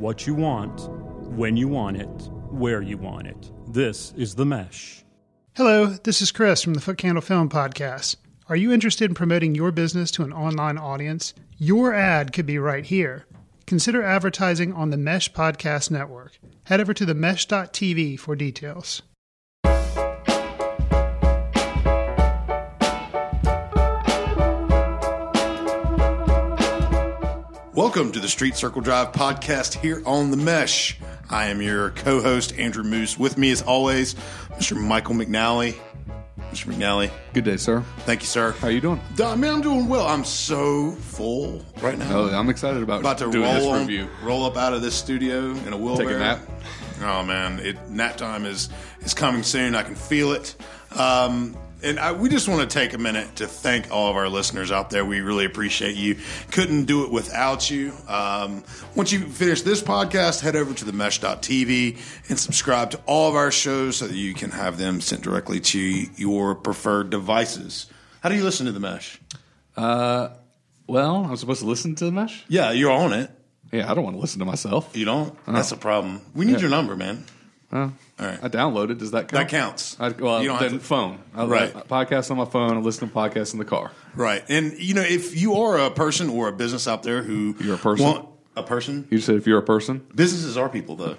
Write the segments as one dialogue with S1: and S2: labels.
S1: what you want, when you want it, where you want it. This is The Mesh.
S2: Hello, this is Chris from the Foot Candle Film Podcast. Are you interested in promoting your business to an online audience? Your ad could be right here. Consider advertising on the Mesh Podcast Network. Head over to the mesh.tv for details.
S3: Welcome to the Street Circle Drive podcast here on The Mesh. I am your co host, Andrew Moose. With me, as always, Mr. Michael McNally. Mr. McNally,
S4: Good day, sir.
S3: thank you, sir.
S4: How you doing?
S3: Man, I'm doing well. I'm so full right now.
S4: Oh, I'm excited about,
S3: about to
S4: doing
S3: roll
S4: this
S3: on-
S4: review.
S3: roll up out of this studio in a wheelbarrow.
S4: Take a nap.
S3: Oh man, it, nap time is is coming soon. I can feel it. Um, and I, we just want to take a minute to thank all of our listeners out there. We really appreciate you. Couldn't do it without you. Um, once you finish this podcast, head over to the mesh.tv and subscribe to all of our shows so that you can have them sent directly to your preferred devices. How do you listen to the mesh?
S4: Well, I'm supposed to listen to the mesh.
S3: Yeah, you're on it.
S4: Yeah, I don't want to listen to myself.
S3: You don't? That's a problem. We need your number, man.
S4: Oh,
S3: All right.
S4: I downloaded. Does that count?
S3: That counts.
S4: I, well,
S3: You don't
S4: then
S3: have to-
S4: phone. I,
S3: Right.
S4: I, podcast on my phone. I listen to podcasts in the car.
S3: Right. And, you know, if you are a person or a business out there who.
S4: You're a person?
S3: Want, a person?
S4: You said if you're a person.
S3: Businesses are people, though.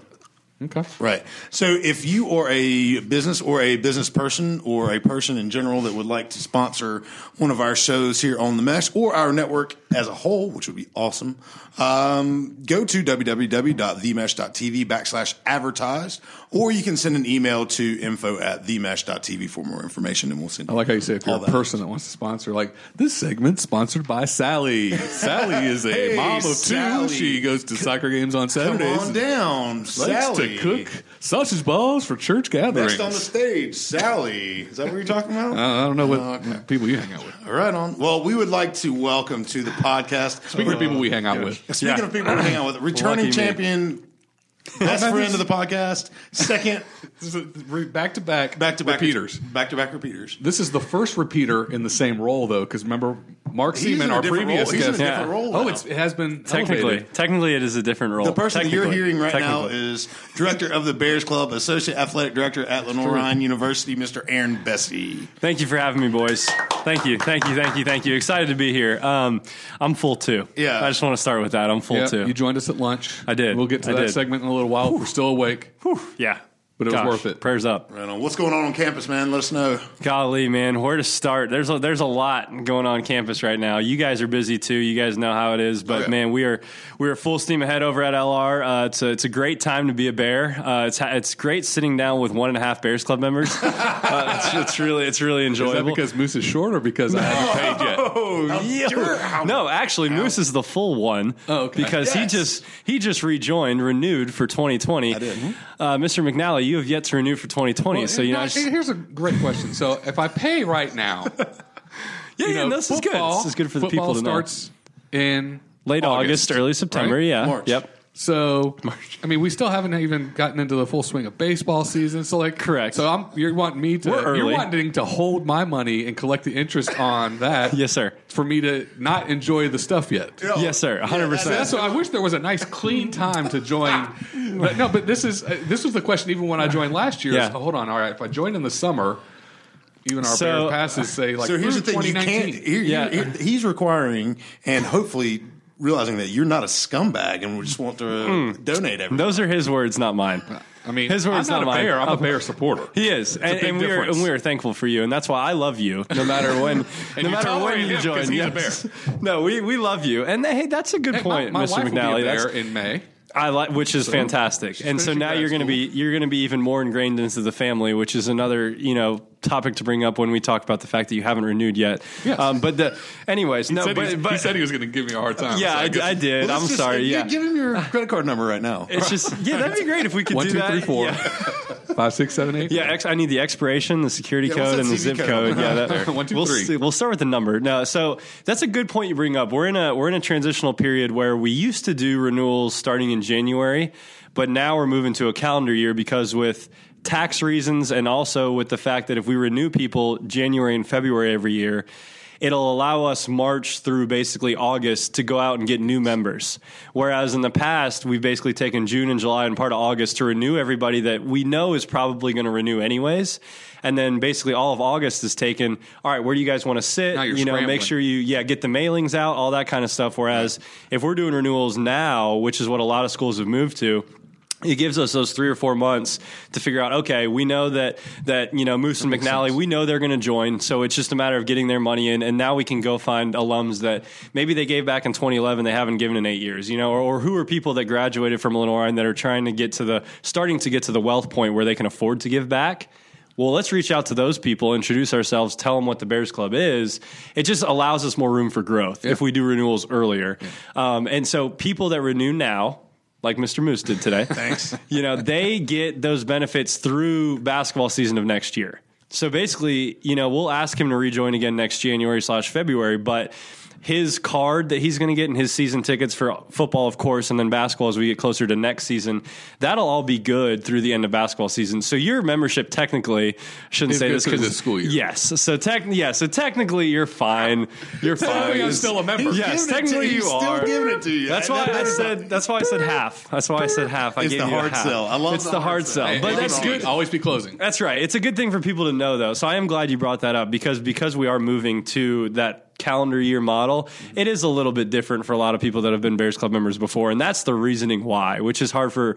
S4: Okay.
S3: Right. So if you are a business or a business person or a person in general that would like to sponsor one of our shows here on the Mesh or our network as a whole, which would be awesome, um, go to www.themesh.tv backslash advertise, or you can send an email to info at themesh.tv for more information and we'll send
S4: I like how you say if you're a
S3: that.
S4: person that wants to sponsor, like this segment sponsored by Sally. Sally is a
S3: Hey,
S4: mom of two. She goes to soccer games on Saturdays.
S3: Come on down, Sally.
S4: To cook sausage balls for church gatherings.
S3: Next on the stage, Sally. Is that what you're talking about?
S4: I don't know what
S3: Okay.
S4: people you hang out with.
S3: All right, on. Well, we would like to welcome to the podcast.
S4: Speaking of people we hang out uh, with,
S3: Speaking
S1: Yeah.
S3: of people we hang out with, returning
S1: Lucky me.
S3: Champion, best friend of the podcast, second
S4: back to back,
S3: back to back
S4: repeaters.
S3: back to back repeaters.
S4: This is the first repeater in the same role, though, because remember Mark
S3: He's
S4: Seaman,
S3: in a
S4: our
S3: different
S4: previous
S3: role. He's in a
S4: guest.
S3: different role
S4: Oh, it's, it has been
S1: Technically,
S4: elevated.
S1: technically, it is a different role.
S3: The person that you're
S1: Technically.
S3: hearing right now
S1: Technically.
S3: is director of the Bears Club, associate athletic director at Lenoir-Rhyne University, Mr. Aaron Bessie.
S1: Thank you for having me, boys. Thank you, thank you, thank you, thank you. Excited to be here. Um, I'm full too.
S3: Yeah.
S1: I just want to start with that. I'm full
S4: Yeah,
S1: too.
S4: you joined us at lunch.
S1: I did.
S4: We'll get to
S1: I
S4: that
S1: did.
S4: segment in a little while. We're still awake.
S1: yeah,
S4: But it was worth it.
S1: Prayers up.
S3: Right on. What's going on on campus, man? Let us know.
S1: Golly, man, where to start? There's a, there's a lot going on campus right now. You guys are busy too. You guys know how it is, but
S3: Oh, yeah.
S1: man, we are we are full steam ahead over at LR. Uh, it's a it's a great time to be a bear. Uh, it's it's great sitting down with one and a half Bears Club members. uh, it's, it's really it's really
S4: Is that
S1: enjoyable.
S4: because Moose is short or because I haven't paid yet?
S1: Oh, yo. no! Actually, Moose is the full one.
S4: Oh, okay.
S1: Because he just he just rejoined, renewed for 2020. I
S3: did.
S1: Uh, Mr. McNally, you have yet to renew for 2020.
S4: Well,
S1: so you know, I just-
S4: here's a great question. So if I pay right now,
S1: yeah,
S4: you
S1: yeah,
S4: know,
S1: this is good.
S4: football-
S1: This is good for the people
S4: football
S1: to know.
S4: starts in
S1: Late August, early September.
S4: right?
S1: Yeah.
S3: March.
S1: Yep.
S4: So, I mean, we still haven't even gotten into the full swing of baseball season. So, like,
S1: Correct.
S4: So, I'm you're wanting me to
S1: We're
S4: you're
S1: early.
S4: wanting to hold my money and collect the interest on that.
S1: Yes, sir.
S4: For me to not enjoy the stuff yet.
S1: Yes, sir. 100.
S4: So
S1: percent
S4: that's what I wish there was a nice clean time to join. But no, but this is uh, this was the question even when I joined last year. is,
S1: Yeah.
S4: hold on, all right. If I joined in the summer, even our
S1: So-
S4: bear passes say like
S3: So here's the thing: you
S4: 2019.
S3: can't. Here,
S1: Yeah.
S3: here- he's requiring and hopefully realizing that you're not a scumbag and we just want to uh, donate everything.
S1: Those are his words, not mine.
S4: I mean,
S1: His words,
S4: I'm not,
S1: not
S4: a
S1: mine.
S4: bear. I'm a bear supporter.
S1: He is, and,
S4: big
S1: and we are and we are thankful for you, and that's why I love you, no matter when, no
S4: you
S1: matter
S4: tolerate
S1: when you
S4: him
S1: join.
S4: 'cause he's a
S1: yes. No, we, we love you, and hey, that's a good
S4: Hey,
S1: point,
S4: my,
S1: Mr. McNally.
S4: be a
S1: That's
S4: in May.
S1: I like, which is fantastic. And so now you're going to be you're going to be even more ingrained into the family, which is another you know topic to bring up when we talk about the fact that you haven't renewed yet.
S4: Yes.
S1: Um, but the anyways, no,
S4: Said he's-
S1: but, but
S4: he said he was going to give me a hard time.
S1: yeah,
S4: so
S1: I,
S4: guess-
S1: I did.
S3: Well,
S1: I'm
S3: just-
S1: sorry.
S3: yeah,
S1: Yeah,
S3: give him your credit card number right now.
S1: it's just yeah, that'd be great if we could
S4: One,
S1: do
S4: two,
S1: that.
S4: three, four.
S1: Yeah.
S4: Five, six, seven, eight.
S1: Yeah, ex- I need the expiration, the security
S3: Yeah,
S1: code, and the zip
S3: code?
S1: code. Yeah, that,
S4: One, two,
S1: we'll
S4: three.
S1: see- we'll start with the number. No, so that's a good point you bring up. We're in a we're in a transitional period where we used to do renewals starting in January, but now we're moving to a calendar year because with tax reasons and also with the fact that if we renew people January and February every year. it'll allow us March through basically August to go out and get new members. Whereas in the past, we've basically taken June and July and part of August to renew everybody that we know is probably going to renew anyways. And then basically all of August is taken. All right, where do you guys want to sit? You know, make sure you yeah get the mailings out, all that kind of stuff. Whereas if we're doing renewals now, which is what a lot of schools have moved to, it gives us those three or four months to figure out. Okay, we know that that you know Moose and McNally, we know they're going to join, so it's just a matter of getting their money in, and now we can go find alums that maybe they gave back in 2011, they haven't given in eight years, you know, or, or who are people that graduated from Lenoir and that are trying to get to the starting to get to the wealth point where they can afford to give back. Well, let's reach out to those people, introduce ourselves, tell them what the Bears Club is. It just allows us more room for growth if we do renewals earlier. Um, and so, people that renew now, like Mr. Moose did today,
S3: Thanks.
S1: you know, they get those benefits through basketball season of next year. So basically, you know, we'll ask him to rejoin again next January slash February, but his card that he's going to get and his season tickets for football, of course, and then basketball as we get closer to next season, that'll all be good through the end of basketball season. So your membership technically shouldn't
S4: Is
S1: say
S4: good
S1: this
S4: through
S1: because
S4: this school year.
S1: Yes. So tech, yeah. So technically, you're fine. You're fine.
S4: I'm still a member.
S1: Yes,
S3: Giving to
S1: technically
S3: you,
S1: you
S3: still
S1: are.
S3: giving it to you.
S1: That's why I said. That's why I said half. That's why I said half. I
S3: It's
S1: gave
S3: the
S1: you a
S3: hard
S1: half.
S3: sell. I love
S1: It's
S3: the
S1: the
S3: hard
S1: hard
S3: sell.
S1: sell,
S4: Hey,
S1: but
S4: hey,
S1: that's
S4: hey,
S1: good.
S4: Always be closing.
S1: That's right. It's a good thing for people to know, though. So I am glad you brought that up because because we are moving to that calendar year model. It is a little bit different for a lot of people that have been Bears Club members before, and that's the reasoning why, which is hard for.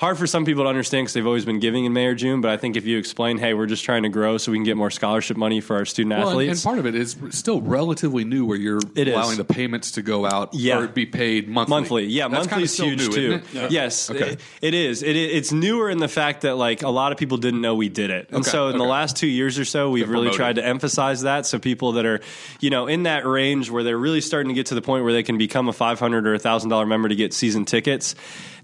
S1: Hard for some people to understand because they've always been giving in May or June, but I think if you explain, hey, we're just trying to grow so we can get more scholarship money for our student
S4: Well, and, and part of it is still relatively new, where you're
S1: It is.
S4: allowing the payments to go out
S1: Yeah.
S4: or be paid monthly.
S1: monthly yeah monthly is huge
S4: new,
S1: too
S4: isn't
S1: yes
S4: Okay.
S1: it- it is it, it's newer in the fact that like a lot of people didn't know we did it and
S4: Okay,
S1: so in the last two years or so we've really tried to emphasize that so people that are you know in that range where they're really starting to get to the point where they can become a 500 or a thousand dollar member to get season tickets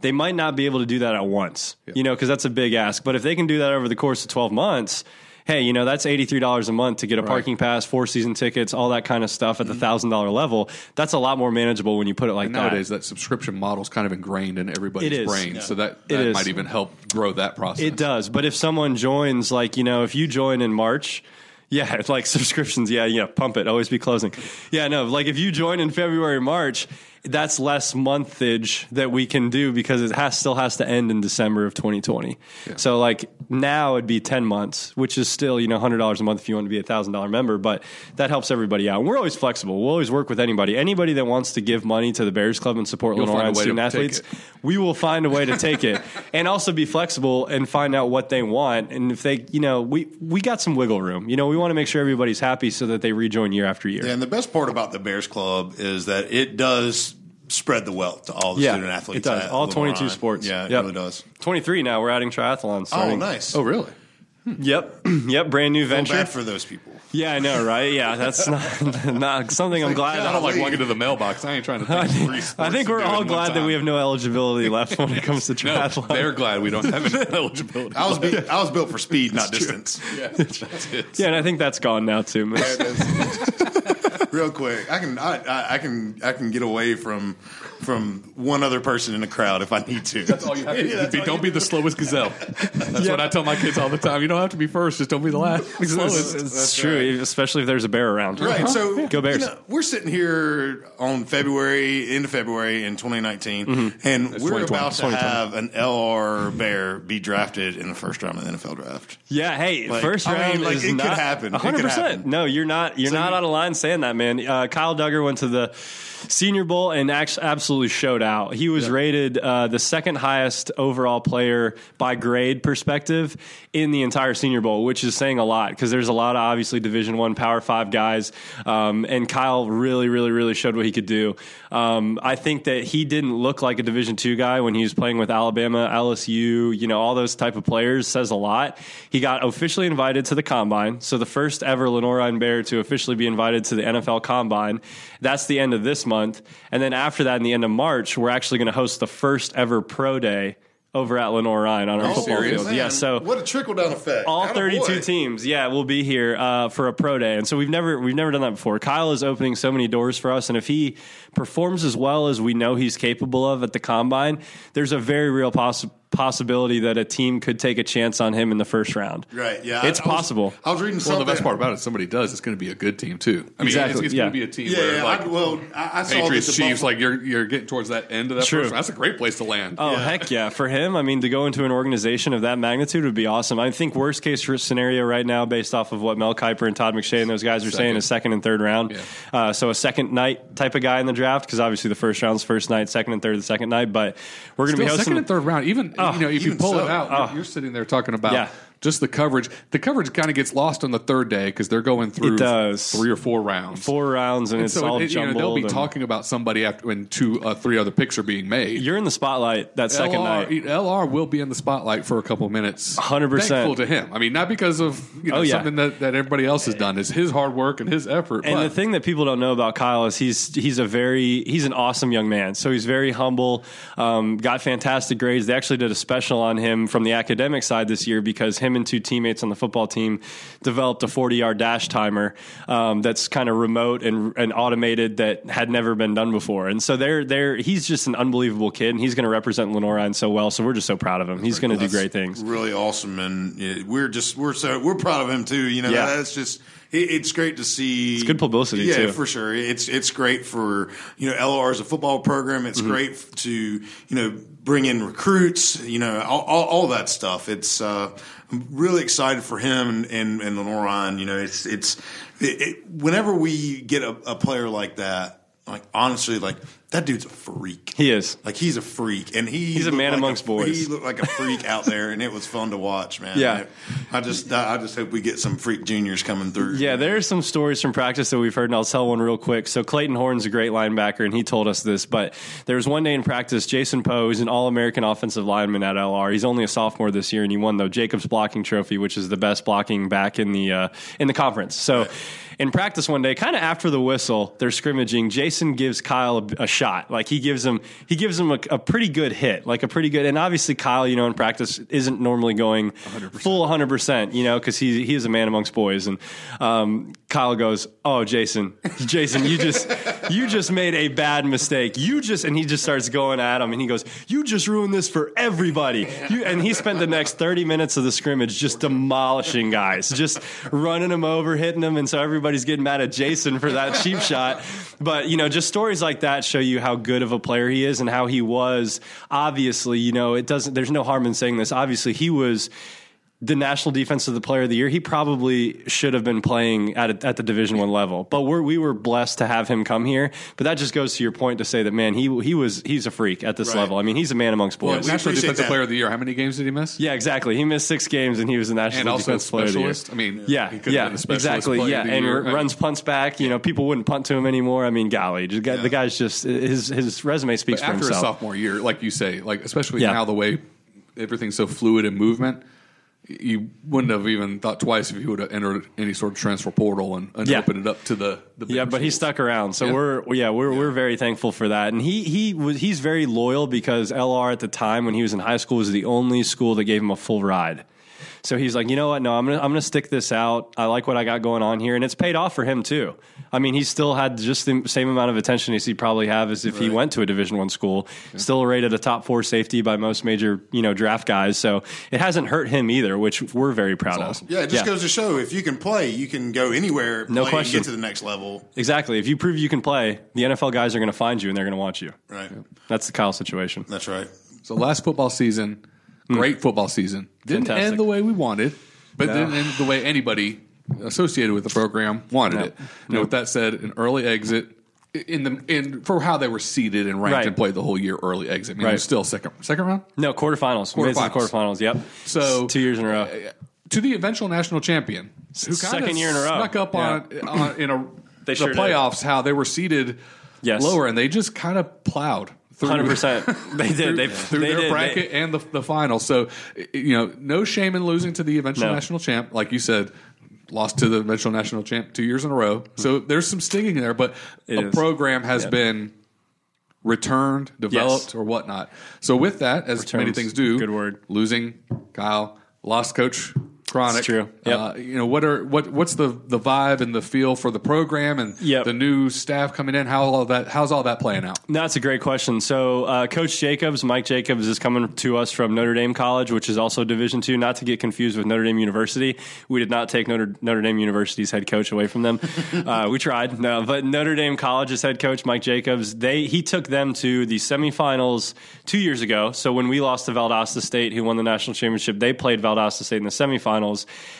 S1: they might not be able to do that at once you know because that's a big ask but if they can do that over the course of 12 months hey, you know, that's $83 a month to get a parking pass, four season tickets, all that kind of stuff at the mm-hmm. $1,000 level. That's a lot more manageable when you put it like
S4: And
S1: that.
S4: nowadays, that subscription model is kind of ingrained in everybody's
S1: It is.
S4: brain,
S1: Yeah.
S4: so that,
S1: It
S4: that
S1: is.
S4: might even help grow that process.
S1: It does, but if someone joins, like you know, if you join in March, yeah, it's like subscriptions, yeah, yeah, pump it, always be closing, yeah, no, like if you join in February, March, that's less monthage that we can do because it has still has to end in December of 2020. So like now it'd be 10 months, which is still you know hundred dollars a month if you want to be a thousand dollar member, but that helps everybody out. And we're always flexible. We'll always work with anybody, anybody that wants to give money to the Bears Club and support
S4: You'll Lenoir
S1: and student athletes we will find a way to take it and also be flexible and find out what they want and if they you know we we got some wiggle room you know we want to make sure everybody's happy so that they rejoin year after year
S3: And the best part about the Bears Club is that it does spread the wealth to all the
S1: Yeah,
S3: student athletes.
S1: it does. All 22 sports.
S3: Yeah, it
S1: Yep.
S3: really does.
S1: 23 now we're adding triathlon
S3: Oh, nice.
S4: Oh, really? Hmm.
S1: yep yep brand new
S3: Feel
S1: venture
S3: bad for those people.
S1: yeah i know right yeah that's not, not something i'm glad
S4: I don't like walking to the mailbox. I ain't trying to think three
S1: I think we're all glad that we have no eligibility left when it comes to
S4: No,
S1: triathlon.
S4: they're glad we don't have any eligibility.
S3: I was be- I was built for speed, not distance.
S4: yeah,
S1: yeah, and I think that's gone now too.
S3: Real quick, I can I, I can I can get away from from one other person in the crowd if I need to.
S4: That's all you have to
S3: Yeah, that's
S4: be. Don't be the slowest gazelle. That's what I tell my kids all the time. You don't have to be first. Just don't be the last.
S1: It's,
S4: slowest.
S1: it's true, especially if there's a bear around.
S3: Right. So
S1: Go Bears.
S3: you know, we're sitting here on February, into February in 2019, and we're about to have an LR Bear be drafted in the first round of the NFL draft.
S1: Yeah, hey,
S3: Like,
S1: first
S3: I mean,
S1: round
S3: like,
S1: is
S3: it could
S1: not
S3: happen. It could
S1: hundred percent. No, you're not. You're
S3: So
S1: not
S3: you-
S1: out of line saying that, man. Uh, Kyle Dugger went to the Senior Bowl and absolutely showed out. He was rated uh, the second highest overall player by grade perspective in the entire Senior Bowl, which is saying a lot because there's a lot of obviously Division One Power Five guys, um, and Kyle really, really, really showed what he could do. Um, I think that he didn't look like a Division Two guy when he was playing with Alabama, LSU, you know, all those type of players. Says a lot. He got officially invited to the combine, so the first ever Lenoir-Rhyne Bear to officially be invited to the NFL Combine. That's the end of this month, and then after that, in the end of March, we're actually going to host the first ever pro day over at Lenoir-Rhyne on our football
S4: serious?
S1: field. Yeah, so
S3: what a trickle down effect!
S1: all
S3: Attaboy.
S1: 32 teams yeah will be here uh, for a pro day and so we've never we've never done that before kyle is opening so many doors for us and if he performs as well as we know he's capable of at the combine there's a very real poss- possibility that a team could take a chance on him in the first round.
S3: Right. Yeah.
S1: It's
S3: I- I was-
S1: possible.
S3: I was reading
S4: Well,
S3: something.
S4: the best part about it, if somebody does, it's going to be a good team too. I mean,
S1: Exactly,
S4: it's, it's
S1: yeah.
S4: going to be a team
S3: Yeah.
S4: where
S3: yeah
S4: like
S3: I, well, I, I saw
S4: Patriots,
S3: the
S4: Chiefs,
S3: Buffalo-
S4: like you're you're getting towards that end of that
S1: True.
S4: first round. That's a great place to land.
S1: Oh heck yeah! For him, I mean, to go into an organization of that magnitude would be awesome. I think worst case scenario right now, based off of what Mel Kiper and Todd McShay and those guys are saying,
S4: Second.
S1: is second and third round.
S4: Yeah.
S1: Uh, so a second night type of guy in the draft because obviously the first round's first night, second and third the second night. But we're going to be hosting
S4: second and third round. Even you know, if you pull
S3: so.
S4: it out,
S1: Oh.
S4: you're, uh, you're sitting there talking about
S1: Yeah.
S4: Just the coverage. The coverage kind of gets lost on the third day because they're going through
S1: It does.
S4: three or four rounds.
S1: four rounds and, it's
S4: so
S1: all
S4: it- you know,
S1: jumbled.
S4: they'll be
S1: and
S4: talking about somebody after when two, uh, three other picks are being made.
S1: You're in the spotlight that second
S4: LR,
S1: night.
S4: LR will be in the spotlight for a couple minutes.
S1: 100%.
S4: Thankful to him. I mean, not because of you know,
S1: Oh, yeah.
S4: something that, that everybody else has done. It's his hard work and his effort.
S1: And
S4: but
S1: the thing that people don't know about Kyle is he's he's a very he's an awesome young man. So he's very humble. Um, got fantastic grades. They actually did a special on him from the academic side this year because him and two teammates on the football team developed a 40 yard dash timer um, that's kind of remote and, and automated that had never been done before. And so they're they're he's just an unbelievable kid and he's going to represent Lenoir so well. So we're just so proud of him. He's going to do great things.
S3: Really awesome, and we're just we're so we're proud of him too. You know,
S1: Yeah.
S3: that's just it's great to see. It's
S1: good publicity,
S3: yeah,
S1: too.
S3: for sure. It's it's great for you know LR as a football program. It's
S1: Mm-hmm.
S3: great to you know bring in recruits. You know, all, all, all that stuff. It's uh, I'm really excited for him and and, and. You know, it's it's it, it, whenever we get a, a player like that. Like honestly, like that dude's a freak.
S1: He is.
S3: Like he's a freak, and he
S1: He's a man
S3: like
S1: amongst boys.
S3: He looked like a freak out there, and it was fun to watch, man.
S1: Yeah.
S3: I just I just hope we get some freak juniors coming through.
S1: Yeah, there's some stories from practice that we've heard, and I'll tell one real quick. So Clayton Horn's a great linebacker, and he told us this. But there was one day in practice, Jason Poe is an All-American offensive lineman at LR. He's only a sophomore this year, and he won the Jacobs Blocking Trophy, which is the best blocking back in the uh, in the conference. So. In practice one day, kind of after the whistle, they're scrimmaging. Jason gives Kyle a, a shot. Like he gives him, he gives him a, a pretty good hit, like a pretty good. And obviously, Kyle, you know, in practice isn't normally going full 100, percent you know, because he he is a man amongst boys. And um, Kyle goes, "Oh, Jason, Jason, you just you just made a bad mistake. You just," and he just starts going at him, and he goes, "You just ruined this for everybody." You, and he spent the next 30 minutes of the scrimmage just demolishing guys, just running them over, hitting them, and so everybody's getting mad at Jason for that cheap shot. But you know, just stories like that show you how good of a player he is and how he was. Obviously, you know, it doesn't. There's no harm in saying this. Obviously, he was the national defense of the player of the year. He probably should have been playing at a, at the Division One level, but we're, we were blessed to have him come here. But that just goes to your point to say that man, he he was he's a freak at this
S3: Right.
S1: level. I mean, he's a man amongst boys.
S3: we
S4: National Defensive
S3: that.
S4: Player of the Year. How many games did he miss?
S1: yeah, exactly. He missed six games and he was the national
S4: and also
S1: defensive player of the year.
S4: specialist. I mean,
S1: Yeah,
S4: he could have
S1: yeah,
S4: specialist
S1: exactly. Yeah, and
S4: year.
S1: r-
S4: I mean,
S1: runs punts back. You know, people wouldn't punt to him anymore. I mean, golly, just guy, the guy's just his his resume speaks for
S4: after
S1: himself.
S4: sophomore year, like you say, like especially
S1: Yeah.
S4: now the way everything's so fluid in movement, you wouldn't have even thought twice if he would have entered any sort of transfer portal and, and
S1: Yeah.
S4: opened it up to the, the
S1: Yeah, but he stuck around, so
S4: Yeah.
S1: we're yeah we're we're very thankful for that. And he he was he's very loyal because LR at the time when he was in high school was the only school that gave him a full ride. So he's like, you know what? No, I'm gonna I'm gonna stick this out. I like what I got going on here, and it's paid off for him too. I mean, he still had just the same amount of attention as he probably have as if he went to a Division One school. Still rated a top four safety by most major you know draft guys. So it hasn't hurt him either, which we're very proud of.
S4: awesome.
S3: Yeah, it just goes to show if you can play, you can go anywhere.
S1: No
S3: play,
S1: question.
S3: And get to the next level.
S1: exactly. If you prove you can play, the NFL guys are going to find you and they're going to want you.
S3: Right.
S1: That's the Kyle situation.
S3: That's right.
S4: So last football season, Mm. great football season. Didn't.
S1: Fantastic.
S4: end the way we wanted, but didn't end the way anybody associated with the program wanted
S1: No.
S4: it. And with that said, an early exit in the in for how they were seeded and ranked
S1: Right.
S4: and played the whole year early exit. I mean, it
S1: Right.
S4: still second second round.
S1: No, quarterfinals. Made it to the
S4: Quarterfinals.
S1: quarterfinals. Yep.
S4: So
S1: two years in a row.
S4: Eh, to the eventual national champion, who kinda
S1: Second year in a row.
S4: snuck up on, on in a
S1: They
S4: the
S1: sure did.
S4: playoffs how they were seeded
S1: Yes.
S4: lower and they just kind of plowed
S1: Hundred percent. They did. They
S4: through
S1: they
S4: their
S1: did.
S4: bracket and the the final. So you know, no shame in losing to the eventual
S1: No.
S4: national champ, like you said. Lost to the eventual national champ two years in a row, so there's some stinging there. But
S1: It
S4: a
S1: is.
S4: program has
S1: Yeah.
S4: been returned, developed,
S1: Yes.
S4: or whatnot. So with that, as many things do,
S1: Good word.
S4: Losing Kyle, lost coach Cronic.
S1: It's true. Yep.
S4: Uh, you know what are what what's the the vibe and the feel for the program and
S1: Yep.
S4: the new staff coming in? How all that how's all that playing out?
S1: No, That's a great question. So, uh, Coach Jacobs, Mike Jacobs, is coming to us from Notre Dame College, which is also Division two. Not to get confused with Notre Dame University. We did not take Notre, Notre Dame University's head coach away from them. uh, we tried, no, but Notre Dame College's head coach, Mike Jacobs, they he took them to the semifinals two years ago. So when we lost to Valdosta State, who won the national championship, they played Valdosta State in the semifinals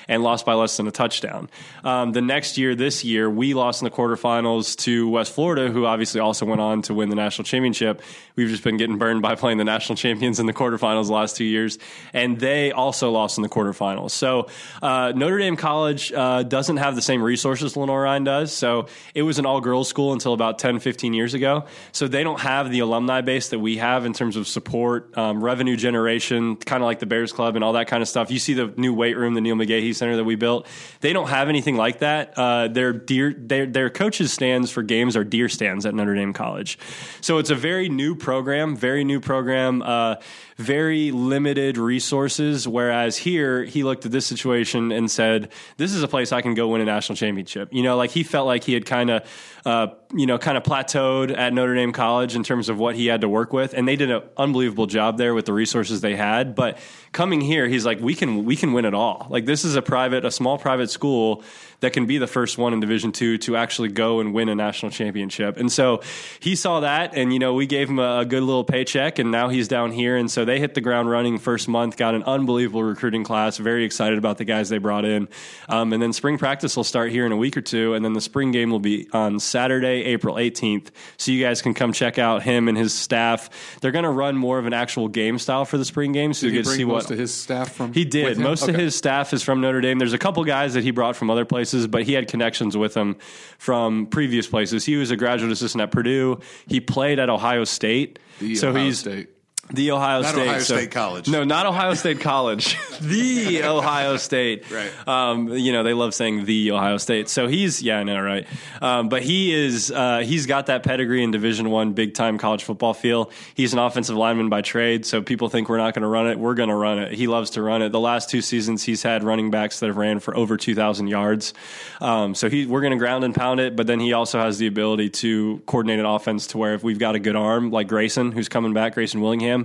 S1: and lost by less than a touchdown. Um, the next year, this year, we lost in the quarterfinals to West Florida, who obviously also went on to win the national championship. We've just been getting burned by playing the national champions in the quarterfinals the last two years, and they also lost in the quarterfinals. So uh, Notre Dame College uh, doesn't have the same resources Lenoir-Rhyne does. So it was an all girls school until about 10, 15 years ago. So they don't have the alumni base that we have in terms of support, um, revenue generation, kind of like the Bears Club and all that kind of stuff. You see the new weight room, the Neil McGahee Center that we built. They don't have anything like that. Uh, their deer, their, their coaches stands for games are deer stands at Notre Dame College. So it's a very new program, very new program, uh, very limited resources. Whereas here, he looked at this situation and said, "This is a place I can go win a national championship." You know, like he felt like he had kind of, uh, you know, kind of plateaued at Notre Dame College in terms of what he had to work with, and they did an unbelievable job there with the resources they had. But coming here, he's like, "We can, we can win it all." Like this is a private, a small private school that can be the first one in Division Two to actually go and win a national championship. And so he saw that, and you know, we gave him a, a good little paycheck, and now he's down here, and so they hit the ground running first month, got an unbelievable recruiting class. Very excited about the guys they brought in, um, and then spring practice will start here in a week or two, and then the spring game will be on Saturday, April 18th. So you guys can come check out him and his staff. They're going to run more of an actual game style for the spring game, so
S4: Did
S1: you get to see
S4: most
S1: what
S4: of his staff from?
S1: he did. Most of his staff is from Notre Dame. There's a couple guys that he brought from other places, but he had connections with them from previous places. He was a graduate assistant at Purdue. He played at Ohio State.
S4: The
S1: so
S4: Ohio
S1: he's
S4: State.
S1: The Ohio
S3: Not
S1: State.
S3: Ohio
S1: so-
S3: State College.
S1: No, not Ohio State College. the Ohio State.
S3: Right.
S1: Um, you know, they love saying the Ohio State. So he's yeah, I know, right? Um, but he is uh, he's got that pedigree in Division One, big time college football feel. He's an offensive lineman by trade, so people think we're not going to run it. We're going to run it. He loves to run it. The last two seasons, he's had running backs that have ran for over two thousand yards. Um, so he we're going to ground and pound it, but then he also has the ability to coordinate an offense to where if we've got a good arm like Grayson, who's coming back, Grayson Willingham,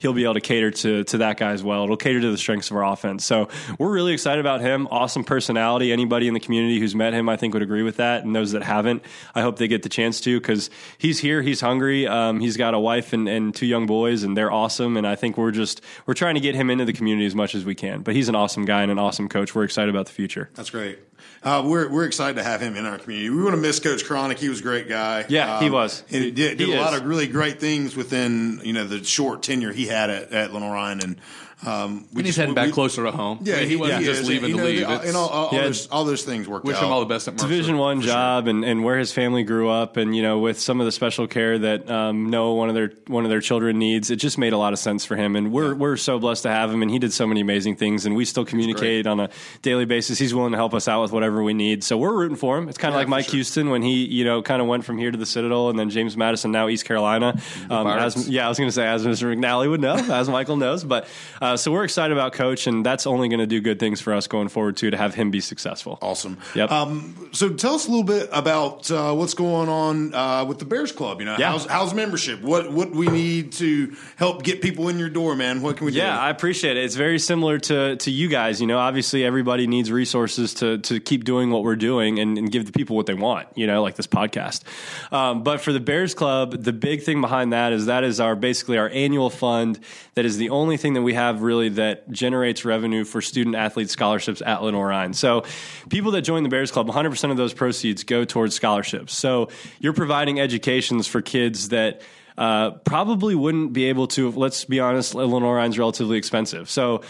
S1: he'll be able to cater to to that guy as well. It'll cater to the strengths of our offense. So we're really excited about him. Awesome personality. Anybody in the community who's met him, I think, would agree with that. And those that haven't, I hope they get the chance to because he's here. He's hungry. Um, he's got a wife and, and two young boys, and they're awesome. And I think we're just we're trying to get him into the community as much as we can. But he's an awesome guy and an awesome coach. We're excited about the future.
S3: That's great. Uh, we're we're excited to have him in our community. We want to miss Coach Cronic. He was a great guy.
S1: Yeah, he was.
S3: And he did, did
S1: He
S3: a lot of really great things within you know the short tenure he had at, at Lenoir-Rhyne, and um, we
S4: And he's
S3: just-
S4: heading
S3: we-
S4: back
S3: we-
S4: closer to home.
S3: Yeah,
S4: I mean, he, wasn't
S3: he
S4: just
S3: is.
S4: leaving
S3: You
S4: to
S3: know,
S4: leave.
S3: the-
S4: It's-
S3: and all, all,
S1: Yeah.
S3: those, all those things worked
S4: wish
S3: out.
S4: him all the best at Mercer.
S1: Division one
S3: for sure.
S1: job and, and where his family grew up and you know with some of the special care that um, Noah one of their one of their children needs it just made a lot of sense for him and we're we're so blessed to have him and he did so many amazing things and we still communicate on a daily basis he's willing to help us out with whatever we need so we're rooting for him it's kind of
S3: Yeah,
S1: like Mike
S3: sure.
S1: Houston when he you know kind of went from here to the Citadel and then James Madison now East Carolina um, as, yeah I was going to say as Mr. McNally would know as Michael knows but uh, so we're excited about coach and that's only going to do good things for us going forward too to have him be successful
S3: Awesome.
S1: Yep.
S3: Um, so tell us a little bit about uh, what's going on uh, with the Bears Club. You know,
S1: Yeah.
S3: how's, how's membership? What what we need to help get people in your door, man? What can we do?
S1: Yeah, I appreciate it. It's very similar to to you guys. You know, obviously everybody needs resources to to keep doing what we're doing and, and give the people what they want. You know, like this podcast. Um, but for the Bears Club, the big thing behind that is that is our basically our annual fund. That is the only thing that we have really that generates revenue for student athlete scholarships at Lenoir-Rhyne. So people that join the Bears Club, 100 percent of those proceeds go towards scholarships. So you're providing educations for kids that uh, probably wouldn't be able to. Let's be honest, Rhyne's relatively expensive. So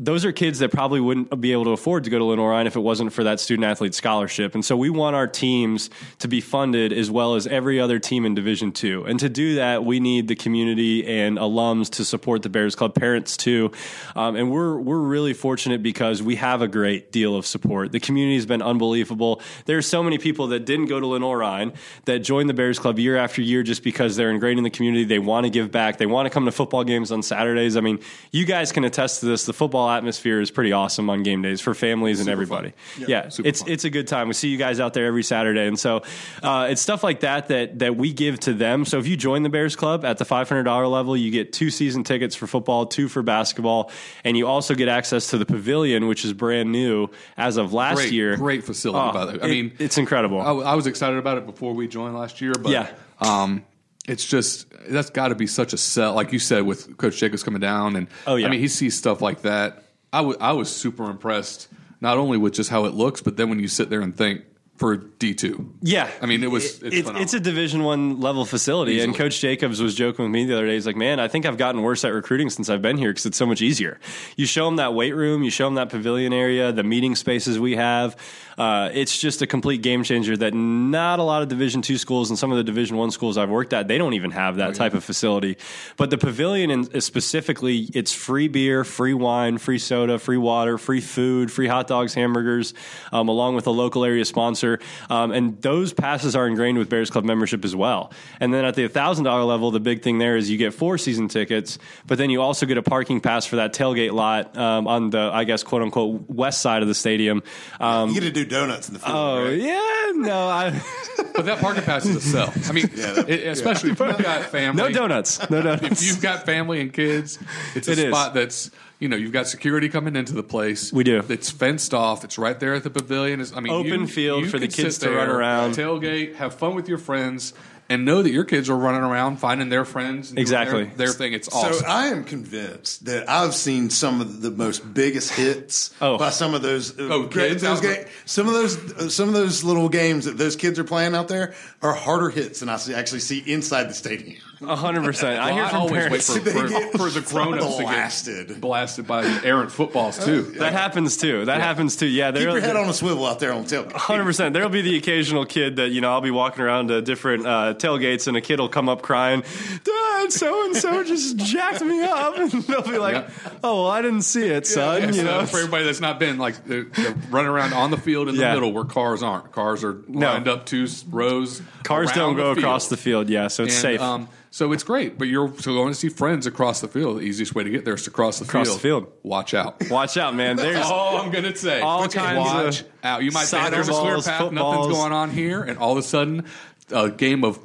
S1: those are kids that probably wouldn't be able to afford to go to Lenoir if it wasn't for that student athlete scholarship. And so we want our teams to be funded as well as every other team in Division Two. And to do that, we need the community and alums to support the Bears Club, parents too. Um, and we're we're really fortunate because we have a great deal of support. The community has been unbelievable. There are so many people that didn't go to Lenoir that joined the Bears Club year after year just because they're ingrained in the community. They want to give back. They want to come to football games on Saturdays. I mean, you guys can attest to this. The football atmosphere is pretty awesome on game days for families and everybody. Yeah,
S4: super
S1: it's
S4: fun.
S1: it's a good time. We see you guys out there every Saturday, and so uh, it's stuff like that that that we give to them. So if you join the Bears Club at the five hundred dollar level, you get two season tickets for football, two for basketball, and you also get access to the pavilion, which is brand new as of last
S4: Great,
S1: year.
S4: great facility.
S1: Oh,
S4: by the way, I
S1: it-
S4: mean,
S1: it's incredible.
S4: I, I was excited about it before we joined last year, but
S1: Yeah.
S4: um, it's just that's got to be such a sell, like you said, with Coach Jacobs coming down, and
S1: Oh, yeah.
S4: I mean he sees stuff like that. I wa- I was super impressed, not only with just how it looks, but then when you sit there and think for D two,
S1: Yeah,
S4: I mean it was it's,
S1: it's, it's a Division One level facility, and Coach Jacobs was joking with me the other day. He's like, "Man, I think I've gotten worse at recruiting since I've been here because it's so much easier. You show them that weight room, you show them that pavilion area, the meeting spaces we have. Uh, it's just a complete game changer that not a lot of Division Two schools and some of the Division One schools I've worked at they don't even have that type of facility. But the pavilion in, specifically, it's free beer, free wine, free soda, free water, free food, free hot dogs, hamburgers, um, along with a local area sponsor. Um, and those passes are ingrained with Bears Club membership as well. And then at the thousand dollar level, the big thing there is you get four season tickets, but then you also get a parking pass for that tailgate lot um, on the, I guess, quote unquote, west side of the stadium. Um,
S3: You get to do donuts in the field.
S1: oh
S3: right?
S1: yeah, no, I,
S4: but that parking pass is a sell. I mean, it- especially if you've got family,
S1: no donuts, no donuts.
S4: if you've got family and kids, it's a
S1: It is.
S4: spot that's you know you've got security coming into the place.
S1: We do.
S4: It's fenced off. It's right there at the pavilion. It's, I mean,
S1: Open
S4: you-
S1: field
S4: you
S1: for the kids to run around.
S4: tailgate, have fun with your friends, and know that your kids are running around finding their friends. and doing
S1: Exactly.
S4: their, their thing. It's awesome.
S3: So I am convinced that I've seen some of the most biggest hits
S1: Oh.
S3: by some of those. uh,
S4: Oh, kids
S3: those ga- some of those, uh, some of those little games that those kids are playing out there are harder hits than I see, actually see inside the stadium.
S1: A hundred percent. I
S4: Well,
S1: hear
S4: I
S1: from
S4: always
S1: parents.
S4: wait for,
S3: They
S4: for,
S3: get
S4: for the grown-ups to
S3: blasted.
S4: get blasted by errant footballs too.
S1: That happens too. That happens too. Yeah,
S3: Keep your head on a swivel out there on the tailgate.
S1: Hundred percent. There'll be the occasional kid that you know I'll be walking around to different uh, tailgates, and a kid will come up crying, "Dad, so and so just jacked me up," and they'll be like,
S4: Yeah.
S1: "Oh, well, I didn't see it, son."
S4: Yeah,
S1: you
S4: so
S1: know,
S4: for everybody that's not been like they're, they're running around on the field in the middle where cars aren't. Cars are
S1: No.
S4: lined up two rows.
S1: cars don't go
S4: the
S1: across the field. Yeah, so it's
S4: And,
S1: safe.
S4: Um, so it's great, but you're so going to see friends across the field. The easiest way to get there is to cross the
S1: Cross
S4: field.
S1: the field.
S4: Watch out.
S1: Watch out, man. There's
S4: all I'm gonna say.
S1: all
S4: Watch
S1: kinds of
S4: out. You might say
S1: soccer
S4: there's a clear
S1: balls,
S4: path,
S1: footballs.
S4: nothing's going on here, and all of a sudden, a game of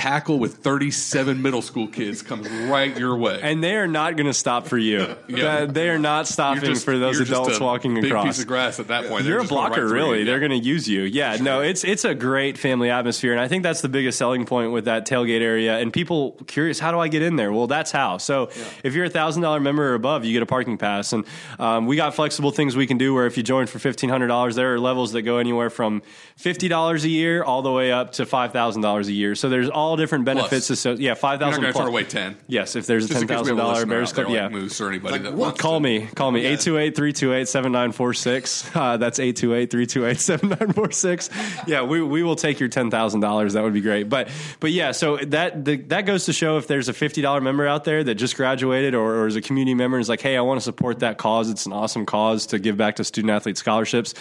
S4: tackle with 37 middle school kids comes right your way.
S1: and they are not going to stop for you.
S4: Yeah.
S1: They are not stopping
S4: just-
S1: for those adults walking
S4: big
S1: across.
S4: piece of grass at that point. They're
S1: You're a blocker,
S4: right
S1: really.
S4: you.
S1: They're going to use you. Yeah, no, it's it's a great family atmosphere, and I think that's the biggest selling point with that tailgate area. And people curious, how do I get in there? Well, that's how. So if you're a thousand dollar member or above, you get a parking pass, and um, we got flexible things we can do. Where if you join for fifteen hundred dollars, there are levels that go anywhere from fifty dollars a year all the way up to five thousand dollars a year. So there's all different benefits.
S4: Plus.
S1: So yeah, five
S4: You're not going to turn away 10.
S1: Yes, if there's a
S4: Just
S1: ten
S4: in case we
S1: thousand
S4: have a
S1: dollar
S4: listener
S1: Bears
S4: out there
S1: Club,
S4: like
S1: yeah.
S4: Moose or anybody
S3: Like
S4: that
S3: what?
S4: wants
S1: Call
S4: to-
S1: me. Call me. 828-328-7946. Uh, that's 828-328-7946. Yeah, we, we will take your $10,000. That would be great. But but yeah, so that the, that goes to show if there's a $50 member out there that just graduated or, or is a community member and is like, hey, I want to support that cause. It's an awesome cause to give back to student athlete scholarships.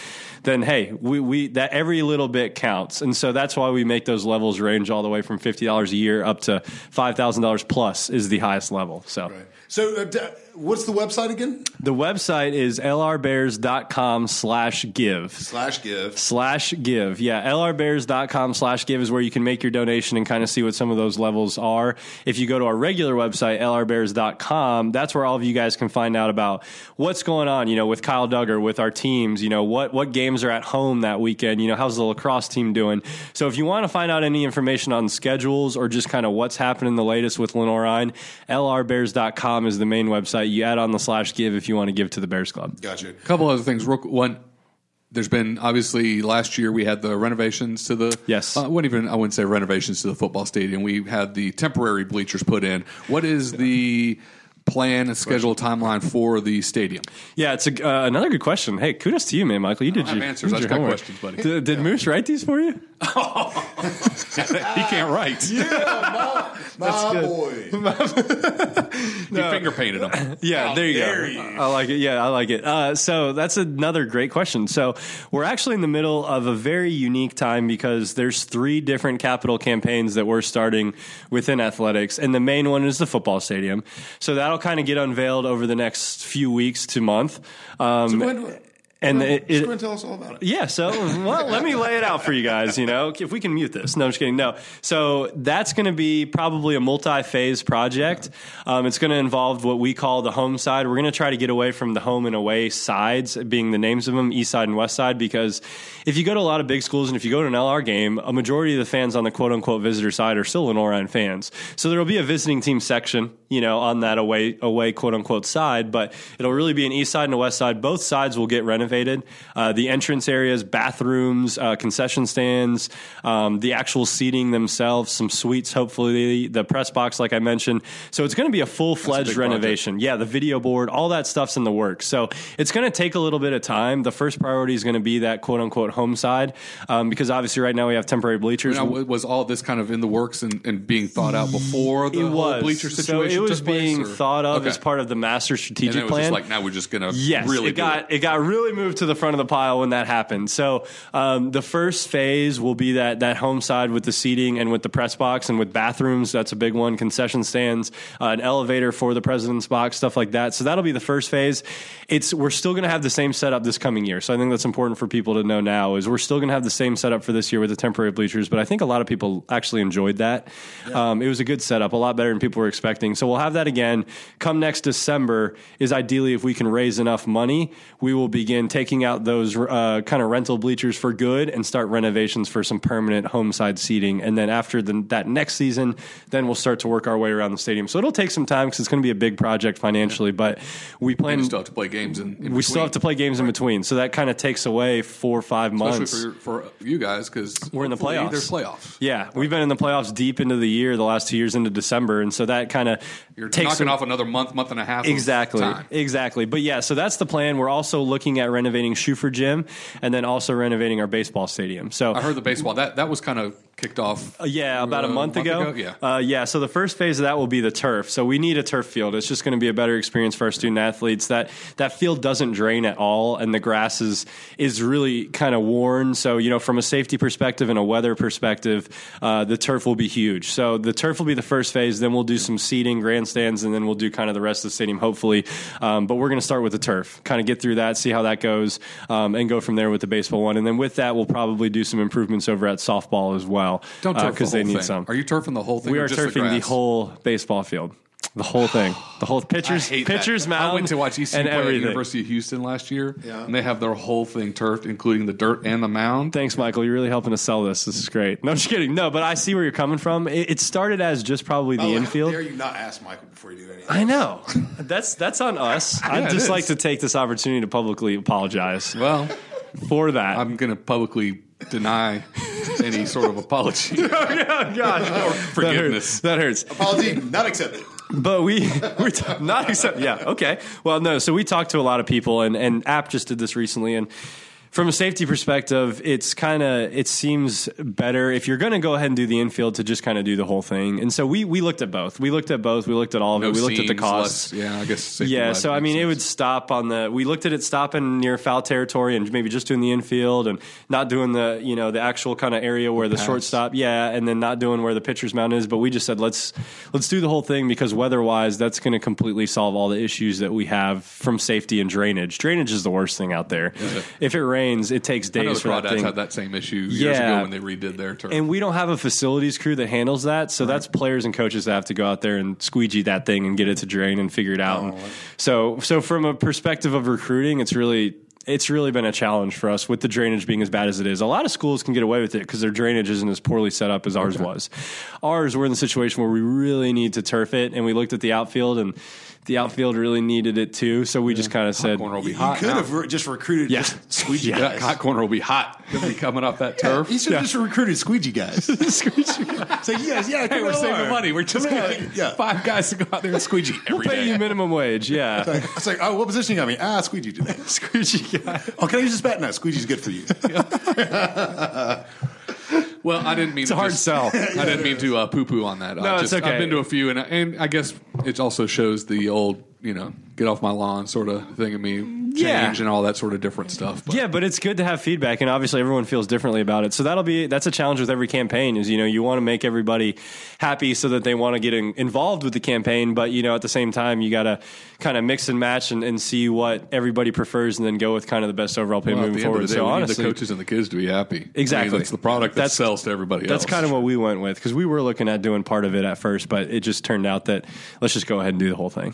S1: Then hey, we, we that every little bit counts. And so that's why we make those levels range all the way from $50 a year up to $5,000 plus is the highest level. So
S3: So, uh, what's the website again?
S1: the website is lrbears.com slash give.
S3: Slash give.
S1: Slash give. Yeah, lrbears.com slash give is where you can make your donation and kind of see what some of those levels are. If you go to our regular website, lrbears.com, that's where all of you guys can find out about what's going on, you know, with Kyle Dugger, with our teams, you know, what, what games are at home that weekend, you know, how's the lacrosse team doing. So if you want to find out any information on schedules or just kind of what's happening the latest with Lenoir-Rhyne, lrbears.com is the main website. You add on the slash give if you want to give to the Bears Club.
S3: Gotcha.
S4: A couple other things. Real, one, there's been obviously last year we had the renovations to the
S1: Yes.
S4: Uh, I wouldn't even I wouldn't say renovations to the football stadium. We had the temporary bleachers put in. What is the plan and schedule timeline for the stadium?
S1: Yeah, it's a, uh, another good question. Hey, kudos to you, man, Michael. You did your,
S4: answers.
S1: you
S4: I
S1: did
S4: just
S1: your
S4: got
S1: homework.
S4: questions, buddy.
S1: Did, did Moose write these for you?
S4: he can't write.
S3: Yeah, My
S1: good.
S3: boy.
S4: He finger painted them.
S1: Yeah, there you go.
S3: you.
S1: I like it. Yeah, I like it. Uh, so that's another great question. So we're actually in the middle of a very unique time because there's three different capital campaigns that we're starting within athletics, and the main one is the football stadium. So that that'll kind of get unveiled over the next few weeks to month. Um,
S3: When-
S1: and
S3: well,
S1: it, it-
S3: go and tell us all about it.
S1: yeah, so well, let me lay it out for you guys. You know, if we can mute this. No, I'm just kidding. No, so that's going to be probably a multi-phase project. Um, it's going to involve what we call the home side. We're going to try to get away from the home and away sides, being the names of them, east side and west side, because if you go to a lot of big schools and if you go to an LR game, a majority of the fans on the quote-unquote visitor side are still Lenoir-Rhyne fans. So there will be a visiting team section, you know, on that away away quote-unquote side, but it'll really be an east side and a west side. Both sides will get renovated. Uh, the entrance areas, bathrooms, uh, concession stands, um, the actual seating themselves, some suites, hopefully, the press box, like I mentioned. So it's going to be a full fledged renovation. Yeah, the video board, all that stuff's in the works. So it's going to take a little bit of time. The first priority is going to be that quote unquote home side um, because obviously right now we have temporary bleachers.
S4: Now, was all this kind of in the works and, and being thought out before the
S1: it
S4: whole bleacher situation?
S1: So it was
S4: place,
S1: being
S4: or-
S1: thought of
S4: Okay.
S1: as part of the master strategic
S4: it
S1: plan.
S4: like now we're just going to
S1: Yes,
S4: really
S1: it got it. got really moved to the front of the pile when that happened. So um, the first phase will be that that home side with the seating and with the press box and with bathrooms. That's a big one. Concession stands, uh, an elevator for the president's box, stuff like that. So that'll be the first phase. It's we're still going to have the same setup this coming year. So I think that's important for people to know now is we're still going to have the same setup for this year with the temporary bleachers. But I think a lot of people actually enjoyed that. Um, it was a good setup, a lot better than people were expecting. So we'll have that again. Come next December is ideally if we can raise enough money, we will begin taking out those uh, kind of rental bleachers for good and start renovations for some permanent home side seating. And then after the, that next season, then we'll start to work our way around the stadium. So it'll take some time because it's going to be a big project financially. But we
S4: And
S1: plan.
S4: you still have to play games in, in
S1: we still have to play games in between, so that kind of takes away four or five months.
S4: especially for, for you guys because
S1: We're in the playoffs.
S4: There's playoffs.
S1: Yeah, we've been in the playoffs deep into the year, the last two years into December, and so that kind of
S4: You're
S1: takes
S4: knocking
S1: some-
S4: off another month, month and a half. of
S1: Exactly.
S4: time.
S1: Exactly. But yeah, so that's the plan. We're also looking at renovating Shuford Gym and then also renovating our baseball stadium. So
S4: I heard the baseball that that was kind of kicked off.
S1: Uh, yeah, about a
S4: uh,
S1: month, ago.
S4: Yeah.
S1: uh, yeah. So the first phase of that will be the turf. So we need a turf field. It's just going to be a better experience for our student athletes. That that field doesn't drain at all, and the grass is is really kind of worn. So you know, from a safety perspective and a weather perspective, uh, the turf will be huge. So the turf will be the first phase. Then we'll do some seating, grandstands, and then we'll do kind of the rest of the stadium, hopefully. Um, but we're going to start with the turf, kind of get through that, see how that goes, um, and go from there with the baseball one. And then with that, we'll probably do some improvements over at softball as well.
S4: Don't
S1: uh,
S4: turf the
S1: they need
S4: thing.
S1: some.
S4: Are you turfing the whole thing?
S1: We
S4: or
S1: are
S4: just
S1: turfing the,
S4: grass?
S1: whole baseball field, the whole thing, the whole pitchers,
S4: I hate that.
S1: pitchers mound.
S4: I went to watch ECU
S1: and
S4: play at. University of Houston last year,
S3: Yeah.
S4: and they have their whole thing turfed, including the dirt and the mound.
S1: Thanks, Michael. You're really helping us sell this. This is great. No, I'm just kidding. No, but I see where you're coming from. It, it started as just probably the
S3: Oh,
S1: infield.
S3: How dare you not ask Michael before you do anything?
S1: I know. That's that's on us.
S4: Yeah,
S1: I'd just like to take this opportunity to publicly apologize
S4: Well,
S1: for that.
S4: I'm going to publicly deny any sort of apology.
S1: oh gosh,
S4: forgiveness.
S1: That hurts.
S3: Apology not accepted.
S1: But we we t- not accept. Yeah, okay. Well, no. So we talked to a lot of people, and and App just did this recently, and. From a safety perspective, it's kind of it seems better if you're going to go ahead and do the infield to just kind of do the whole thing. And so we we looked at both. We looked at both. We looked at all of
S4: No
S1: it. We looked at the costs.
S4: less- yeah, I guess.
S1: Yeah, so I mean, it would stop on the. We looked at it stopping near foul territory and maybe just doing the infield and not doing the you know the actual kind of area where the
S4: pass.
S1: shortstop, yeah, and then not doing where the pitcher's mound is. But we just said let's let's do the whole thing because weather wise, that's going to completely solve all the issues that we have from safety and drainage. Drainage is the worst thing out there. If it rains, it takes
S4: I know
S1: days
S4: the
S1: for that
S4: Crawdads
S1: thing.
S4: had that same issue years
S1: Yeah.
S4: ago when they redid their turf.
S1: And we don't have a facilities crew that handles that. So that's players and coaches that have to go out there and squeegee that thing and get it to drain and figure it out. Oh, and so, so from a perspective of recruiting, it's really. It's really been a challenge for us with the drainage being as bad as it is. A lot of schools can get away with it because their drainage isn't as poorly set up as ours was. Ours, we're in the situation where we really need to turf it, and we looked at the outfield, and the outfield really needed it too. So we just kind of said,
S4: corner will be
S3: You
S4: hot.
S3: could
S4: now.
S3: have re- just recruited
S1: Yeah.
S3: just squeegee
S1: Yeah.
S4: that
S3: guys.
S4: hot corner will be hot. He'll be coming off that
S3: Yeah,
S4: turf.
S3: he should have just recruited squeegee guys. so yes, yeah,
S4: Hey, we're saving
S3: over.
S4: money. We're just
S3: Come
S4: getting
S3: yeah.
S4: five guys to go out there and squeegee every
S1: "Pay
S4: day.
S1: you minimum wage." Yeah,
S3: It's like, oh, what position you got me? Ah, squeegee today.
S1: squeegee guy.
S3: Oh, can I use this bat? No, squeegee's good for you.
S4: Well, I didn't mean
S1: It's a
S4: to
S1: hard
S4: just-
S1: sell.
S4: I didn't mean to uh, poo poo on that.
S1: No,
S4: I
S1: it's
S4: just,
S1: okay.
S4: I've been to a few, and and I guess it also shows the old you know get off my lawn sort of thing of me.
S1: Yeah.
S4: and all that sort of different stuff. But
S1: Yeah, but it's good to have feedback, and obviously everyone feels differently about it. So that'll be that's a challenge with every campaign. Is you know you want to make everybody happy so that they want to get in, involved with the campaign, but you know at the same time you got to kind of mix and match and, and see what everybody prefers, and then go with kind of the best overall play
S4: Well,
S1: moving forward.
S4: the day,
S1: so
S4: we need
S1: honestly,
S4: the coaches and the kids to be happy.
S1: Exactly.
S4: I mean, that's the product that
S1: That's-
S4: sells to everybody
S1: That's
S4: else.
S1: kind of what we went with because we were looking at doing part of it at first, but it just turned out that let's just go ahead and do the whole thing.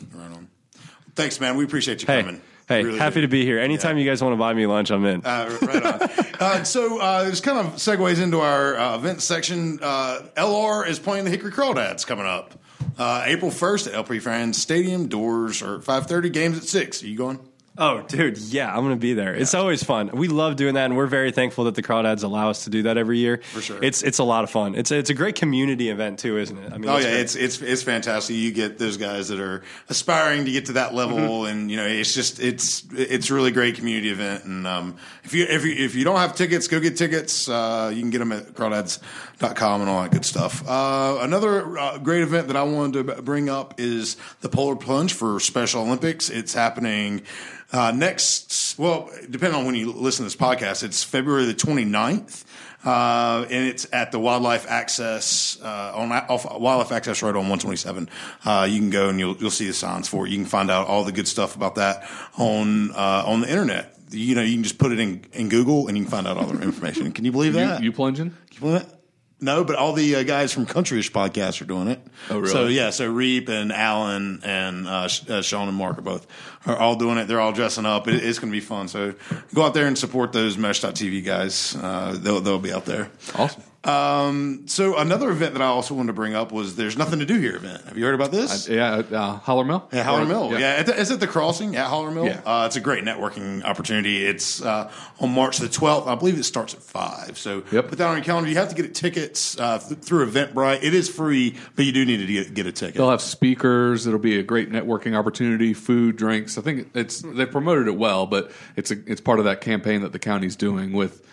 S3: Thanks, man. We appreciate you
S1: Hey,
S3: coming.
S1: Hey,
S3: Really
S1: happy
S3: do.
S1: to be here. Anytime you guys want to buy me lunch, I'm in.
S3: Uh, right on. uh, so uh, this kind of segues into our uh, event section. Uh, LR is playing the Hickory Crawdads coming up uh, April first at LP Frans Stadium. Doors are five thirty. Games at six. Are you going?
S1: Oh, dude, yeah, I'm going to be there. It's always fun. We love doing that, and we're very thankful that the Crawdads allow us to do that every year. For
S3: sure.
S1: it's it's a lot of fun. It's it's a great community event too, isn't it? I mean,
S3: Oh yeah,
S1: go-
S3: it's it's it's fantastic. You get those guys that are aspiring to get to that level,
S1: Mm-hmm.
S3: and you know it's just it's it's a really great community event. And um, if you if you if you don't have tickets, go get tickets. Uh, you can get them at crawdads.com and all that good stuff. Uh, another uh, great event that I wanted to bring up is the Polar Plunge for Special Olympics. It's happening. Uh, next, well, depending on when you listen to this podcast, it's February the 29th. Uh, and it's at the Wildlife Access uh, on off Wildlife Access Road on 127. Uh, you can go and you'll you'll see the signs for it. You can find out all the good stuff about that on uh, on the internet. You know, you can just put it in, in Google and you can find out all the information. Can you believe
S4: you,
S3: that?
S4: you plunging?
S3: Can you believe that? No, but all the uh, guys from Countryish podcast are doing it.
S4: Oh, really?
S3: So yeah, so Reap and Alan and uh, Sh- uh, Sean and Mark are both are all doing it. They're all dressing up. It, it's going to be fun. So go out there and support those Mesh.tv guys. Uh, they'll they'll be out there.
S4: Awesome.
S3: Um, so another event that I also wanted to bring up was "There's Nothing to Do Here" event. Have you heard about this?
S4: Yeah, uh, Hollar Mill.
S3: Yeah,
S4: Hollar
S3: Mill. Yeah, the, it's at the crossing at Hollar Mill.
S4: Yeah.
S3: Uh, it's a great networking opportunity. It's uh, on March the 12th. I believe it starts at 5. So
S4: Yep.
S3: put that on your calendar. You have to get tickets uh, th- through Eventbrite. It is free, but you do need to get, get a ticket.
S4: They'll have speakers. It'll be a great networking opportunity. Food, drinks. I think it's they promoted it well, but it's a, it's part of that campaign that the county's doing with,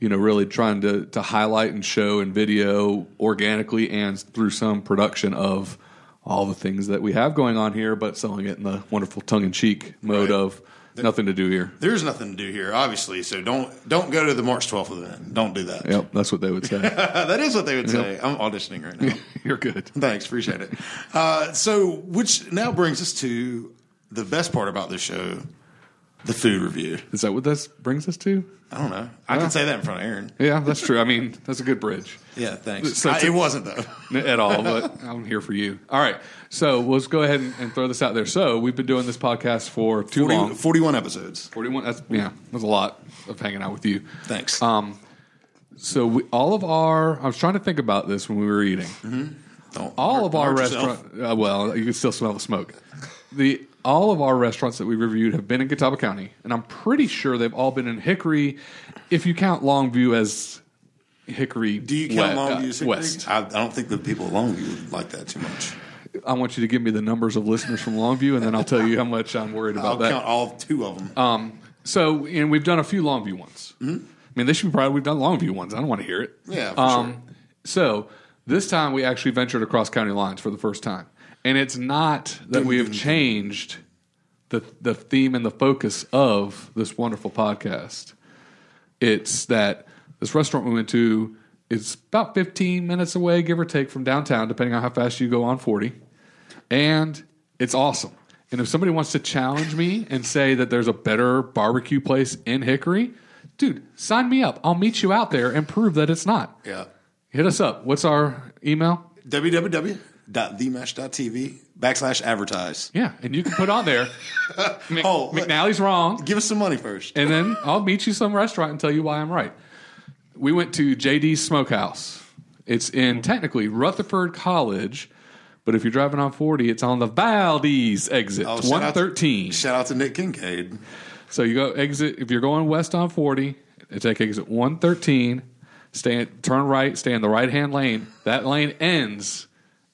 S4: you know, really trying to to highlight and show and video organically and through some production of all the things that we have going on here, but selling it in the wonderful tongue in cheek mode
S3: Right.
S4: of nothing to do here.
S3: There's nothing to do here, obviously. So don't don't go to the March 12th event. Don't do that.
S4: Yep, that's what they would say.
S3: that is what they would say. I'm auditioning right now.
S4: You're good.
S3: Thanks, appreciate it. Uh, so, which now brings us to the best part about this show, the food review.
S4: Is that what this brings us to?
S3: I don't know. I can say that in front of Aaron.
S4: Yeah, that's true. I mean, that's a good bridge.
S3: Yeah, thanks.
S4: So
S3: I- it wasn't though.
S4: at all, but I'm here for you. All right. So let's go ahead and, and throw this out there. So we've been doing this podcast for too
S3: 40
S4: long.
S3: 41 episodes.
S4: 41. That's, yeah, that's a lot of hanging out with you.
S3: Thanks.
S4: Um, so we, all of our, I was trying to think about this when we were eating.
S3: Don't
S4: All
S3: hurt-
S4: of our
S3: hurt yourself.
S4: restaurant, uh, well, you can still smell the smoke. The all of our restaurants that we've reviewed have been in Catawba County, and I'm pretty sure they've all been in Hickory, if you count Longview as Hickory.
S3: Do you count
S4: we- uh,
S3: Longview as Hickory?
S4: West?
S3: I, I don't think the people at Longview would like that too much.
S4: I want you to give me the numbers of listeners from Longview, and then I'll tell you how much I'm worried
S3: I'll
S4: about that.
S3: count all two of them.
S4: Um, so, and we've done a few Longview ones. I mean, they should be proud we've done Longview ones. I don't want to hear it.
S3: Yeah, for
S4: um, So, this time we actually ventured across county lines for the first time. And it's not that we have changed the, the theme and the focus of this wonderful podcast. It's that this restaurant we went to is about 15 minutes away, give or take, from downtown, depending on how fast you go on 40. And it's awesome. And if somebody wants to challenge me and say that there's a better barbecue place in Hickory, dude, sign me up. I'll meet you out there and prove that it's not.
S3: yeah.
S4: Hit us up. What's our email?
S3: www.themesh.tv backslash advertise.
S4: Yeah, and you can put on there. Mc-
S3: Oh,
S4: McNally's wrong.
S3: Give us some money first.
S4: and then I'll meet you some restaurant and tell you why I'm right. We went to JD's Smokehouse. It's in technically Rutherford College, but if you're driving on 40, it's on the Valdese exit,
S3: Oh, shout out to-
S4: 113.
S3: Shout out to Nick Kincaid.
S4: So you go exit if you're going west on 40, take exit 113, stay turn right, stay in the right hand lane. That lane ends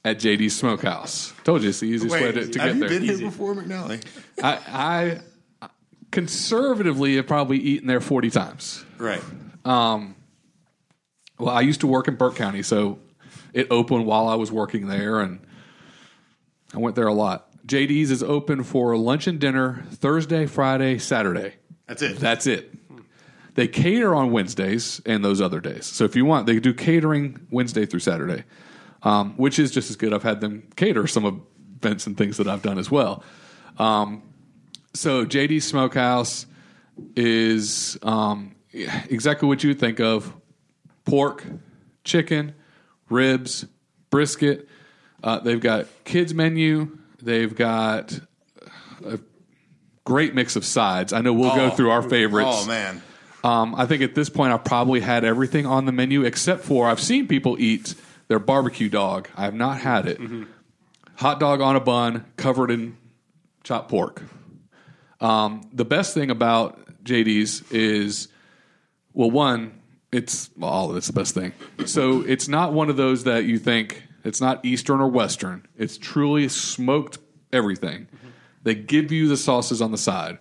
S4: at JD's Smokehouse. Told you it's the easiest way to, to
S3: have
S4: get
S3: you
S4: there.
S3: been here before, McNally?
S4: I, I conservatively have probably eaten there 40 times.
S3: Right.
S4: Um, well, I used to work in Burke County, so it opened while I was working there, and I went there a lot. JD's is open for lunch and dinner Thursday, Friday, Saturday.
S3: That's it.
S4: That's it. They cater on Wednesdays and those other days. So if you want, they do catering Wednesday through Saturday, um, which is just as good. I've had them cater some events and things that I've done as well. Um, so JD Smokehouse is um, exactly what you would think of: pork, chicken, ribs, brisket. Uh, they've got kids menu. They've got a great mix of sides. I know we'll go
S3: Oh.
S4: through our favorites.
S3: Oh man,
S4: Um, I think at this point I've probably had everything on the menu except for I've seen people eat their barbecue dog. I have not had it. Hot dog on a bun covered in chopped pork. Um, the best thing about JD's is, well, one, it's well, all of it's the best thing. So it's not one of those that you think it's not Eastern or Western. It's truly smoked everything. They give you the sauces on the side.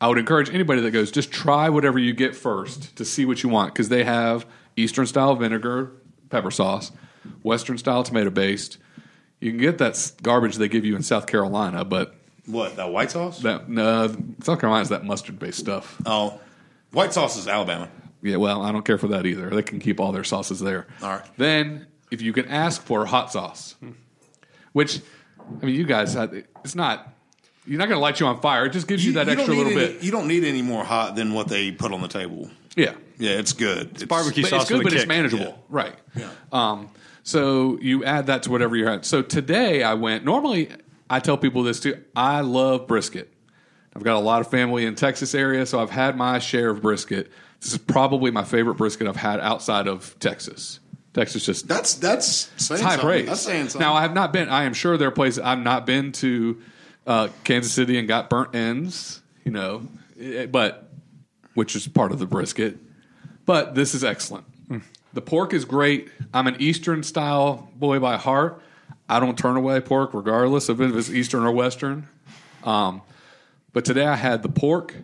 S4: I would encourage anybody that goes, just try whatever you get first to see what you want because they have Eastern style vinegar, pepper sauce, Western style tomato based. You can get that garbage they give you in South Carolina, but
S3: what that white sauce?
S4: that no, South Carolina's that mustard based stuff.
S3: oh, white sauce is Alabama.
S4: Yeah, well, I don't care for that either. They can keep all their sauces there.
S3: All right.
S4: Then, if you can ask for hot sauce, which I mean, you guys, had, it's not. You're not going to light you on fire. It just gives you, that extra
S3: don't need
S4: little
S3: any,
S4: bit.
S3: You don't need any more hot than what they put on the table.
S4: Yeah,
S3: Yeah, it's good. It's,
S1: barbecue
S4: but
S1: sauce
S4: it's good,
S1: with a
S4: but it's
S1: kick.
S4: manageable, right?
S3: Yeah.
S4: Um, so you add that to whatever you're at. So today I went. Normally, I tell people this too. I love brisket. I've got a lot of family in Texas area, so I've had my share of brisket. This is probably my favorite brisket I've had outside of Texas. Texas just
S3: That's that's saying
S4: it's high
S3: something.
S4: praise.
S3: That's saying something.
S4: Now I have not been. I am sure there are places I've not been to uh, Kansas City and got burnt ends. You know, eh, but which is part of the brisket. But this is excellent. The pork is great. I'm an Eastern style boy by heart. I don't turn away pork regardless of if it's Eastern or Western. Um, but today I had the pork,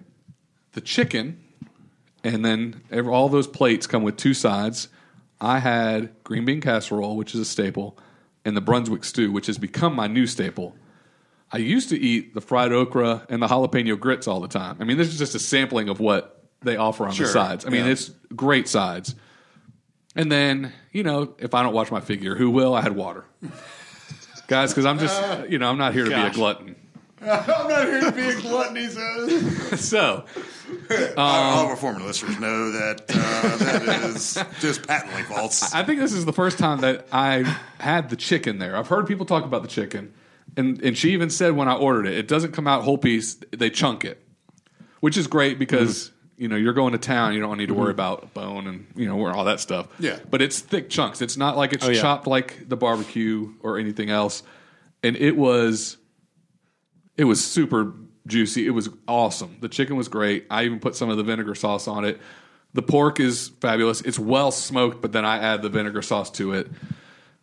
S4: the chicken, and then all those plates come with two sides. I had green bean casserole, which is a staple, and the Brunswick stew, which has become my new staple. I used to eat the fried okra and the jalapeno grits all the time. I mean, this is just a sampling of what they offer on
S3: Sure,
S4: the sides. I mean,
S3: yeah.
S4: it's great sides. And then, you know, if I don't watch my figure, who will? I had water. Guys, because I'm just, you know, I'm not here to be a glutton.
S3: I'm not here to be a glutton. He says.
S4: So,
S3: all of our former listeners know that uh, that is just patently false.
S4: I think this is the first time that I had the chicken there. I've heard people talk about the chicken, and and she even said when I ordered it, it doesn't come out whole piece; they chunk it, which is great because mm-hmm. you know you're going to town, you don't need to worry mm-hmm. about bone and you know all that stuff.
S3: Yeah.
S4: but it's thick chunks. It's not like it's
S1: Oh, yeah.
S4: chopped like the barbecue or anything else, and it was it was super juicy. It was awesome. The chicken was great. I even put some of the vinegar sauce on it. The pork is fabulous. It's well smoked, but then I add the vinegar sauce to it.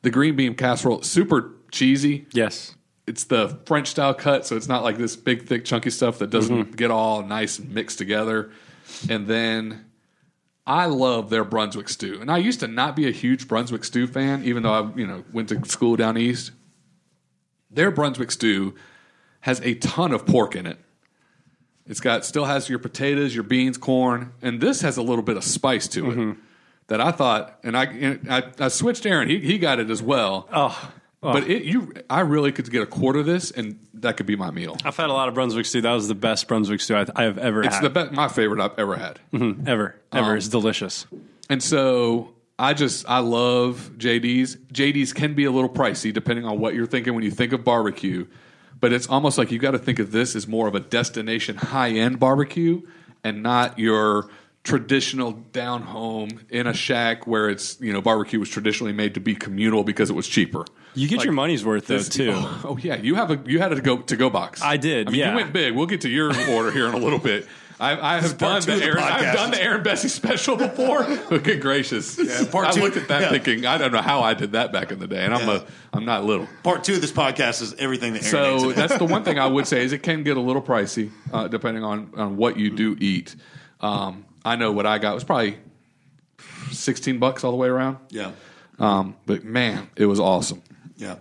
S4: The green bean casserole, super cheesy.
S1: Yes.
S4: It's the French style cut, so it's not like this big, thick, chunky stuff that doesn't mm-hmm. get all nice and mixed together. And then I love their Brunswick stew. And I used to not be a huge Brunswick stew fan, even though I, you know, went to school down east. Their Brunswick stew has a ton of pork in it. It's got still has your potatoes, your beans, corn, and this has a little bit of spice to it. Mm-hmm. That I thought, and I, and I, I switched Aaron. He he got it as well.
S1: Oh,
S4: But it, you, I really could get a quarter of this, and that could be my meal.
S1: I've had a lot of Brunswick stew. That was the best Brunswick stew I, I have ever
S4: It's
S1: had.
S4: the best, my favorite I've ever had. Mm-hmm.
S1: ever, ever. Um, it's delicious.
S4: And so I just I love JD's. JD's can be a little pricey depending on what you're thinking when you think of barbecue, but it's almost like you got to think of this as more of a destination high end barbecue and not your traditional down home in a shack where it's you know barbecue was traditionally made to be communal because it was cheaper.
S1: You get your money's worth though
S4: This-
S1: too.
S4: Oh, oh, yeah, you have a you had a go to go box.
S1: I did,
S4: I mean,
S1: yeah.
S4: you went big. We'll get to your order here in a little bit. I, I have done the
S3: of the
S4: Aaron. I've done the Aaron Bessie special before. but good gracious!
S3: Yeah, part
S4: I looked at that
S3: yeah.
S4: thinking I don't know how I did that back in the day, and I'm a I'm not little.
S3: Part two of this podcast is everything that Aaron
S4: So
S3: hates
S4: that's the one thing I would say is it can get a little pricey uh, depending on on what you do eat. Um, I know what I got was probably sixteen bucks all the way around.
S3: yeah,
S4: Um, but man, it was awesome.
S3: Yeah.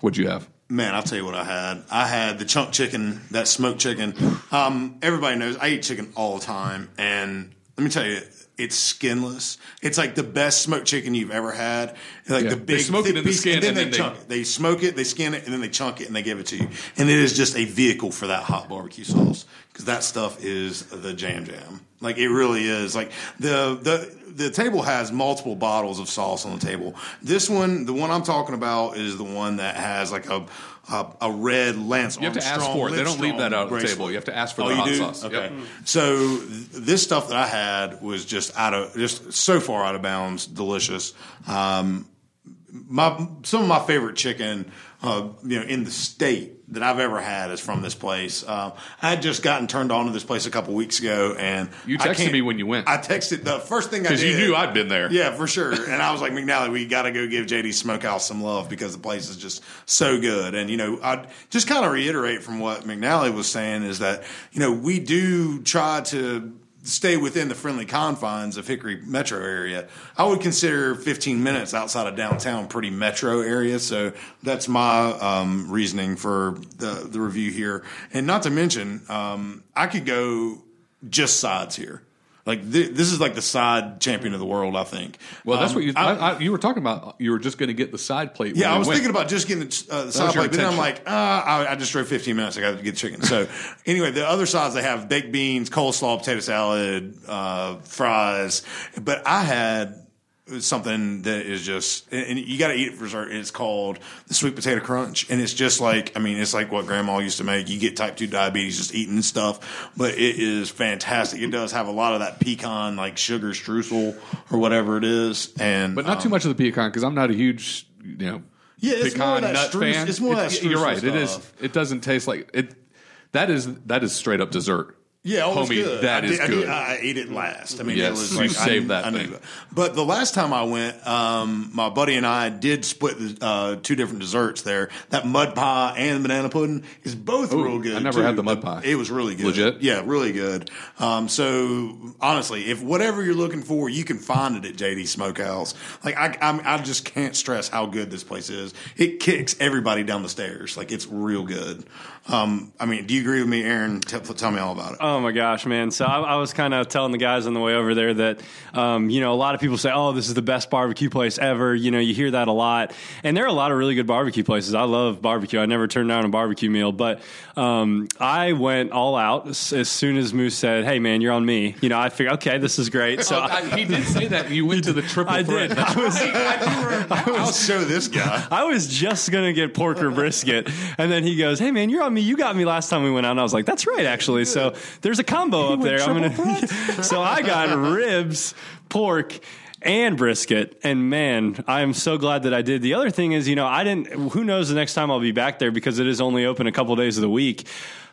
S4: What'd you have?
S3: Man, I'll tell you what I had. I had the chunk chicken, that smoked chicken. Um, everybody knows I eat chicken all the time, and let me tell you, it's skinless. It's like the best smoked chicken you've ever had. Like
S4: Yeah.
S3: the
S4: They
S3: big
S4: smoke
S3: thick
S4: it in the skin
S3: and then
S4: and
S3: they
S4: then they-
S3: chunk it. They smoke it, they skin it, and then they chunk it and they give it to you. And it is just a vehicle for that hot barbecue sauce because that stuff is the jam jam. Like it really is. Like the the the table has multiple bottles of sauce on the table. This one, the one I'm talking about, is the one that has like a a, a red Lance
S4: You have to ask for it. They don't leave that out at the table. You have to ask for
S3: Oh,
S4: the hot
S3: do?
S4: sauce.
S3: Okay.
S4: Yep.
S3: So th- this stuff that I had was just out of just so far out of bounds, delicious. Um, my some of my favorite chicken, uh, you know, in the state that I've ever had is from this place. Um, I had just gotten turned on to this place a couple weeks ago, and
S4: You texted me when you went.
S3: I texted the first thing I
S4: Because you knew I'd been there.
S3: yeah, for sure. And I was like, McNally, we got to go give JD Smokehouse some love because the place is just so good. And, you know, I'd just kind of reiterate from what McNally was saying is that, you know, we do try to stay within the friendly confines of Hickory metro area. I would consider 15 minutes outside of downtown pretty metro area. So that's my um, reasoning for the, the review here. And not to mention, um, I could go just sides here. Like th- this is like the side champion of the world, I think.
S4: Well, that's
S3: Um,
S4: what you
S3: I-
S4: I, you were talking about. You were just going to get the side plate.
S3: yeah, I was thinking about just getting the uh, side
S4: was your
S3: plate, but then I'm like, uh, I, I just drove 15 minutes. I got to get chicken. So anyway, the other sides they have baked beans, coleslaw, potato salad, uh, fries. But I had something that is just, and you got to eat it for dessert. It's called the sweet potato crunch, and it's just like, I mean, it's like what Grandma used to make. You get type two diabetes just eating stuff, but it is fantastic. It does have a lot of that pecan like sugar streusel or whatever it is, and
S4: but not
S3: um,
S4: too much of the pecan because I'm not a huge, you know,
S3: Yeah, it's more of
S4: pecan
S3: that
S4: nut
S3: streus-
S4: fan.
S3: it's more of that
S4: You're right. It is. It doesn't taste like it. That is that is straight up dessert.
S3: Yeah, oh,
S4: homie,
S3: good.
S4: that
S3: I
S4: is
S3: did, I,
S4: good.
S3: did, I ate it last. I mean,
S4: Yes,
S3: it was
S4: you
S3: like
S4: saved
S3: I,
S4: that
S3: I
S4: thing.
S3: that. But the last time I went, um, my buddy and I did split the, uh, two different desserts there. That mud pie and banana pudding is both
S4: Ooh,
S3: real good.
S4: I never
S3: too.
S4: had the mud pie.
S3: It was really good.
S4: Legit?
S3: Yeah, really good. Um, so honestly, if whatever you're looking for, you can find it at JD Smokehouse. Like I, I'm, I just can't stress how good this place is. It kicks everybody down the stairs. Like it's real good. Um, I mean, do you agree with me, Aaron? Tell, tell me all about it.
S1: Oh my gosh, man! So I, I was kind of telling the guys on the way over there that, um, you know, a lot of people say, "Oh, this is the best barbecue place ever." You know, you hear that a lot, and there are a lot of really good barbecue places. I love barbecue. I never turn down a barbecue meal, but um, I went all out as, as soon as Moose said, "Hey, man, you're on me." You know, I figured, okay, this is great. So
S4: Oh, I- he did say that. You went to the triple
S1: I
S4: threat.
S1: did.
S4: That's
S1: I was-
S3: I'll show this guy.
S1: I was just gonna get pork or brisket, and then he goes, "Hey man, you're on me. You got me last time we went out." And I was like, "That's right, actually." So there's a combo up there. I'm gonna. so I got ribs, pork. And brisket, and man, I am so glad that I did. The other thing is, you know, I didn't. Who knows the next time I'll be back there because it is only open a couple days of the week.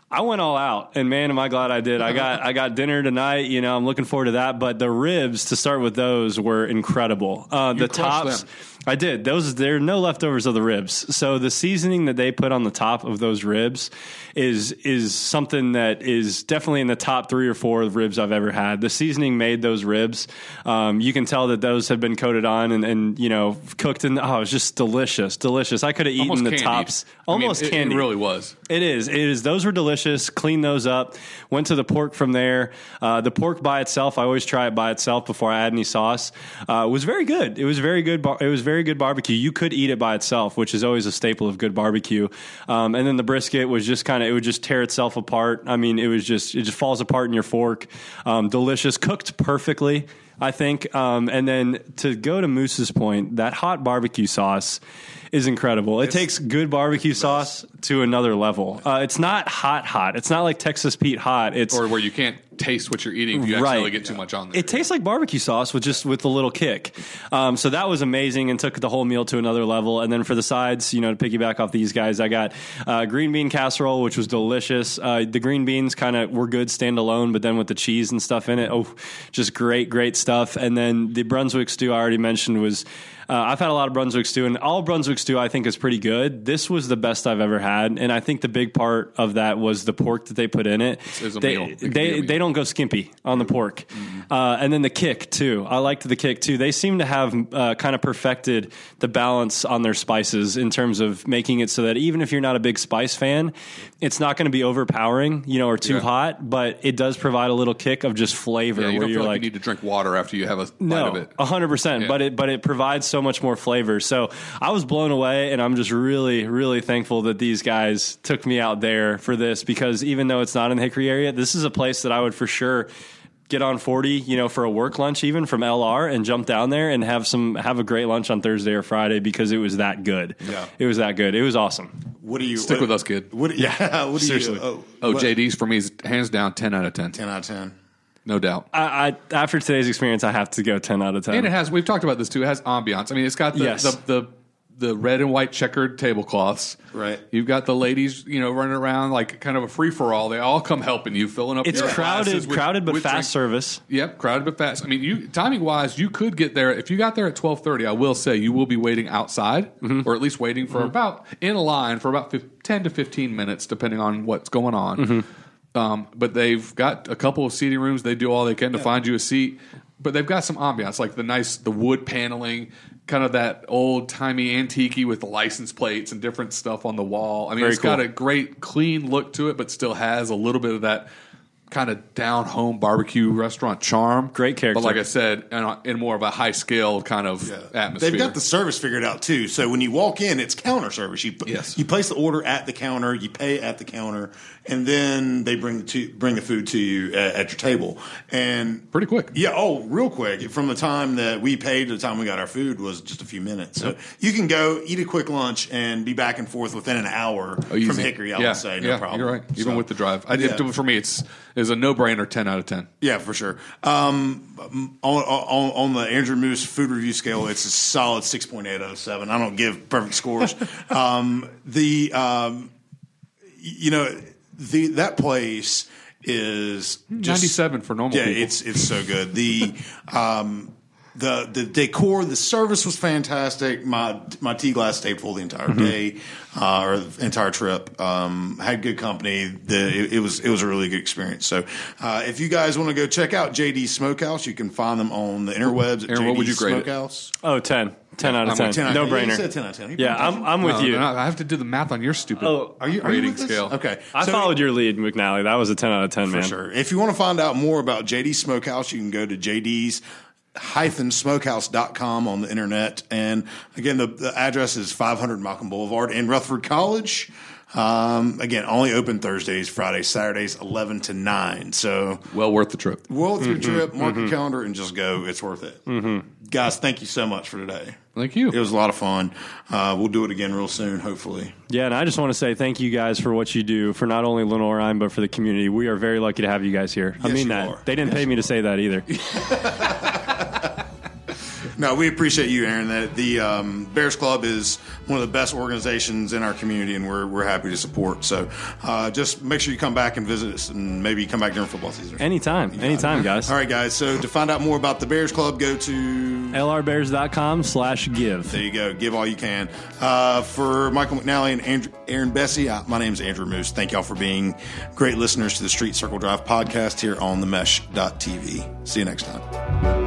S1: I went all out, and man, am I glad I did. I got I got dinner tonight. You know, I'm looking forward to that. But the ribs, to start with, those were incredible. Uh, the tops.
S4: them.
S1: I did. Those there are no leftovers of the ribs. So the seasoning that they put on the top of those ribs is is something that is definitely in the top three or four of ribs I've ever had. The seasoning made those ribs. Um, you can tell that those have been coated on and, and you know cooked in. Oh, it's just delicious, delicious. I could have eaten
S4: Almost
S1: the
S4: candied.
S1: tops,
S4: I mean,
S1: almost
S4: it-
S1: candy.
S4: It really was.
S1: It is. It is. Those were delicious. Cleaned those up. Went to the pork from there. Uh, the pork by itself, I always try it by itself before I add any sauce. Uh, was very good. It was very good. It was very good barbecue. You could eat it by itself, which is always a staple of good barbecue. Um, and then the brisket was just kind of. It would just tear itself apart. I mean, it was just. It just falls apart in your fork. Um, delicious. Cooked perfectly. I think. Um, and then to go to Moose's point, that hot barbecue sauce is incredible. It takes good barbecue sauce to another level. Uh, it's not hot, hot. It's not like Texas Pete hot. It's
S4: Or where you can't taste what you're eating if you
S1: Right.
S4: accidentally get too much on there.
S1: it tastes like barbecue sauce with just with a little kick. Um, so that was amazing and took the whole meal to another level. And then for the sides, you know, to piggyback off these guys, I got uh, green bean casserole, which was delicious. Uh, the green beans kind of were good standalone, but then with the cheese and stuff in it, oh, just great, great stuff. And then the Brunswick stew I already mentioned was. Uh, I've had a lot of Brunswick stew, and all Brunswick stew I think is pretty good. This was the best I've ever had, and I think the big part of that was the pork that they put in it.
S4: It's a
S1: they
S4: meal. It
S1: they they don't go skimpy on the pork. Uh, and then the kick too. I liked the kick too. They seem to have uh, kind of perfected the balance on their spices in terms of making it so that even if you're not a big spice fan, it's not going to be overpowering, you know, or too
S4: Yeah.
S1: hot. But it does provide a little kick of just flavor
S4: Yeah, you
S1: where you're
S4: like,
S1: like,
S4: you need to drink water after you have a bite
S1: no,
S4: of it.
S1: a hundred percent. But it but it provides so much more flavor. So I was blown away, and I'm just really really thankful that these guys took me out there for this because even though it's not in the Hickory area, this is a place that I would for sure get on 40 you know for a work lunch even from lr and jump down there and have some have a great lunch on thursday or friday because it was that good
S3: Yeah.
S1: it was that good it was awesome
S3: What do you
S4: Stick
S3: what-
S4: with us, kid.
S3: What, yeah, what do
S1: Seriously.
S3: you? Oh,
S4: Oh,
S3: what-
S4: JD's for me is hands down ten out of 10
S3: 10 out of ten.
S4: No doubt.
S1: I, I after today's experience i have to go 10 out of 10
S4: And it has. We've talked about this too. It has ambiance. I mean, it's got the
S1: Yes.
S4: the, the the red and white checkered tablecloths.
S3: Right.
S4: You've got the ladies, you know, running around like kind of a free for all. They all come helping you, filling up.
S1: it's
S4: your
S1: crowded
S4: with-
S1: crowded but fast
S4: drink-
S1: service
S4: Yep, crowded but fast. I mean, you timing wise, you could get there if you got there at twelve thirty. I will say you will be waiting outside,
S1: Mm-hmm.
S4: or at least waiting for about in a line for about fif- ten to fifteen minutes, depending on what's going on.
S1: Mm-hmm.
S4: Um, but they've got a couple of seating rooms. They do all they can to find you a seat. But they've got some ambiance, like the nice the wood paneling, kind of that old timey antique with the license plates and different stuff on the wall. I mean,
S1: Very
S4: it's got a great clean look to it, but still has a little bit of that kind of down home barbecue restaurant charm.
S1: Great character.
S4: But like I said, in, a, in more of a high scale kind of atmosphere.
S3: They've got the service figured out too. So when you walk in, it's counter service. You
S4: Yes.
S3: you place the order at the counter, you pay at the counter, and then they bring the to, bring the food to you at, at your table. And
S4: pretty quick.
S3: yeah, oh, real quick. From the time that we paid to the time we got our food was just a few minutes. So you can go eat a quick lunch and be back and forth within an hour
S4: Oh,
S3: from. Hickory. I
S4: yeah,
S3: would say no
S4: yeah,
S3: problem.
S4: You're right. Even
S3: So,
S4: with the drive, I,
S3: yeah.
S4: for me, it's is a no brainer. Ten out of ten.
S3: Yeah, for sure. Um, on, on, on the Andrew Moose food review scale, it's a solid six point eight out of seven. I don't give perfect scores. um, the, um, you know, the that place is just,
S4: Ninety seven for normal
S3: Yeah,
S4: people.
S3: it's it's so good. The um, the the decor, the service was fantastic. My my tea glass stayed full the entire
S4: Mm-hmm.
S3: day uh, or the entire trip. Um, had good company. The it, it was it was a really good experience. So uh, if you guys want to go check out JD Smokehouse, you can find them on the interwebs at
S4: Aaron,
S3: JD
S4: what would you grade it?
S3: Smokehouse.
S1: Oh, 10. 10 out of
S4: I'm
S1: 10.
S4: with
S3: 10 out of
S1: no
S3: 10. Yeah, you
S1: brainer.
S3: said 10 out of 10.
S1: Yeah, I'm, I'm with
S4: No,
S1: you.
S4: no, I have to do the math on your stupid
S1: Oh,
S3: Are you, are
S4: rating
S3: with this?
S4: scale.
S3: Okay,
S1: I
S3: So-
S1: followed your lead, McNally. That was a 10 out of 10,
S3: For
S1: man.
S3: sure. If you want to find out more about JD Smokehouse, you can go to JD's hyphen smokehouse.com on the internet. And again, the, the address is 500 Malcolm Boulevard in Rutherford College. Um, again, only open Thursdays, Fridays, Saturdays, 11 to 9. So,
S4: well worth the trip.
S3: well, worth
S1: Mm-hmm.
S3: trip, mark your calendar, and just go. It's worth it. Guys, thank you so much for today.
S4: Thank you.
S3: It was a lot of fun. Uh, we'll do it again real soon, hopefully.
S1: Yeah, and I just want to say thank you guys for what you do for not only Lenoir-Rhyne, but for the community. We are very lucky to have you guys here. I mean that.
S3: are.
S1: They didn't pay me to say that either.
S3: No, we appreciate you, Aaron. That the um, Bears Club is one of the best organizations in our community, and we're we're happy to support. So, uh, just make sure you come back and visit us, and maybe come back during football season.
S1: Anytime. Anytime, guys.
S3: All right, guys. So to find out more about the Bears Club, go to
S1: LRbears.com slash give.
S3: there you go. Give all you can. Uh, for Michael McNally and Andrew, Aaron Bessie, uh, my name is Andrew Moose. Thank y'all for being great listeners to the Street Circle Drive podcast here on the Mesh.tv. See you next time.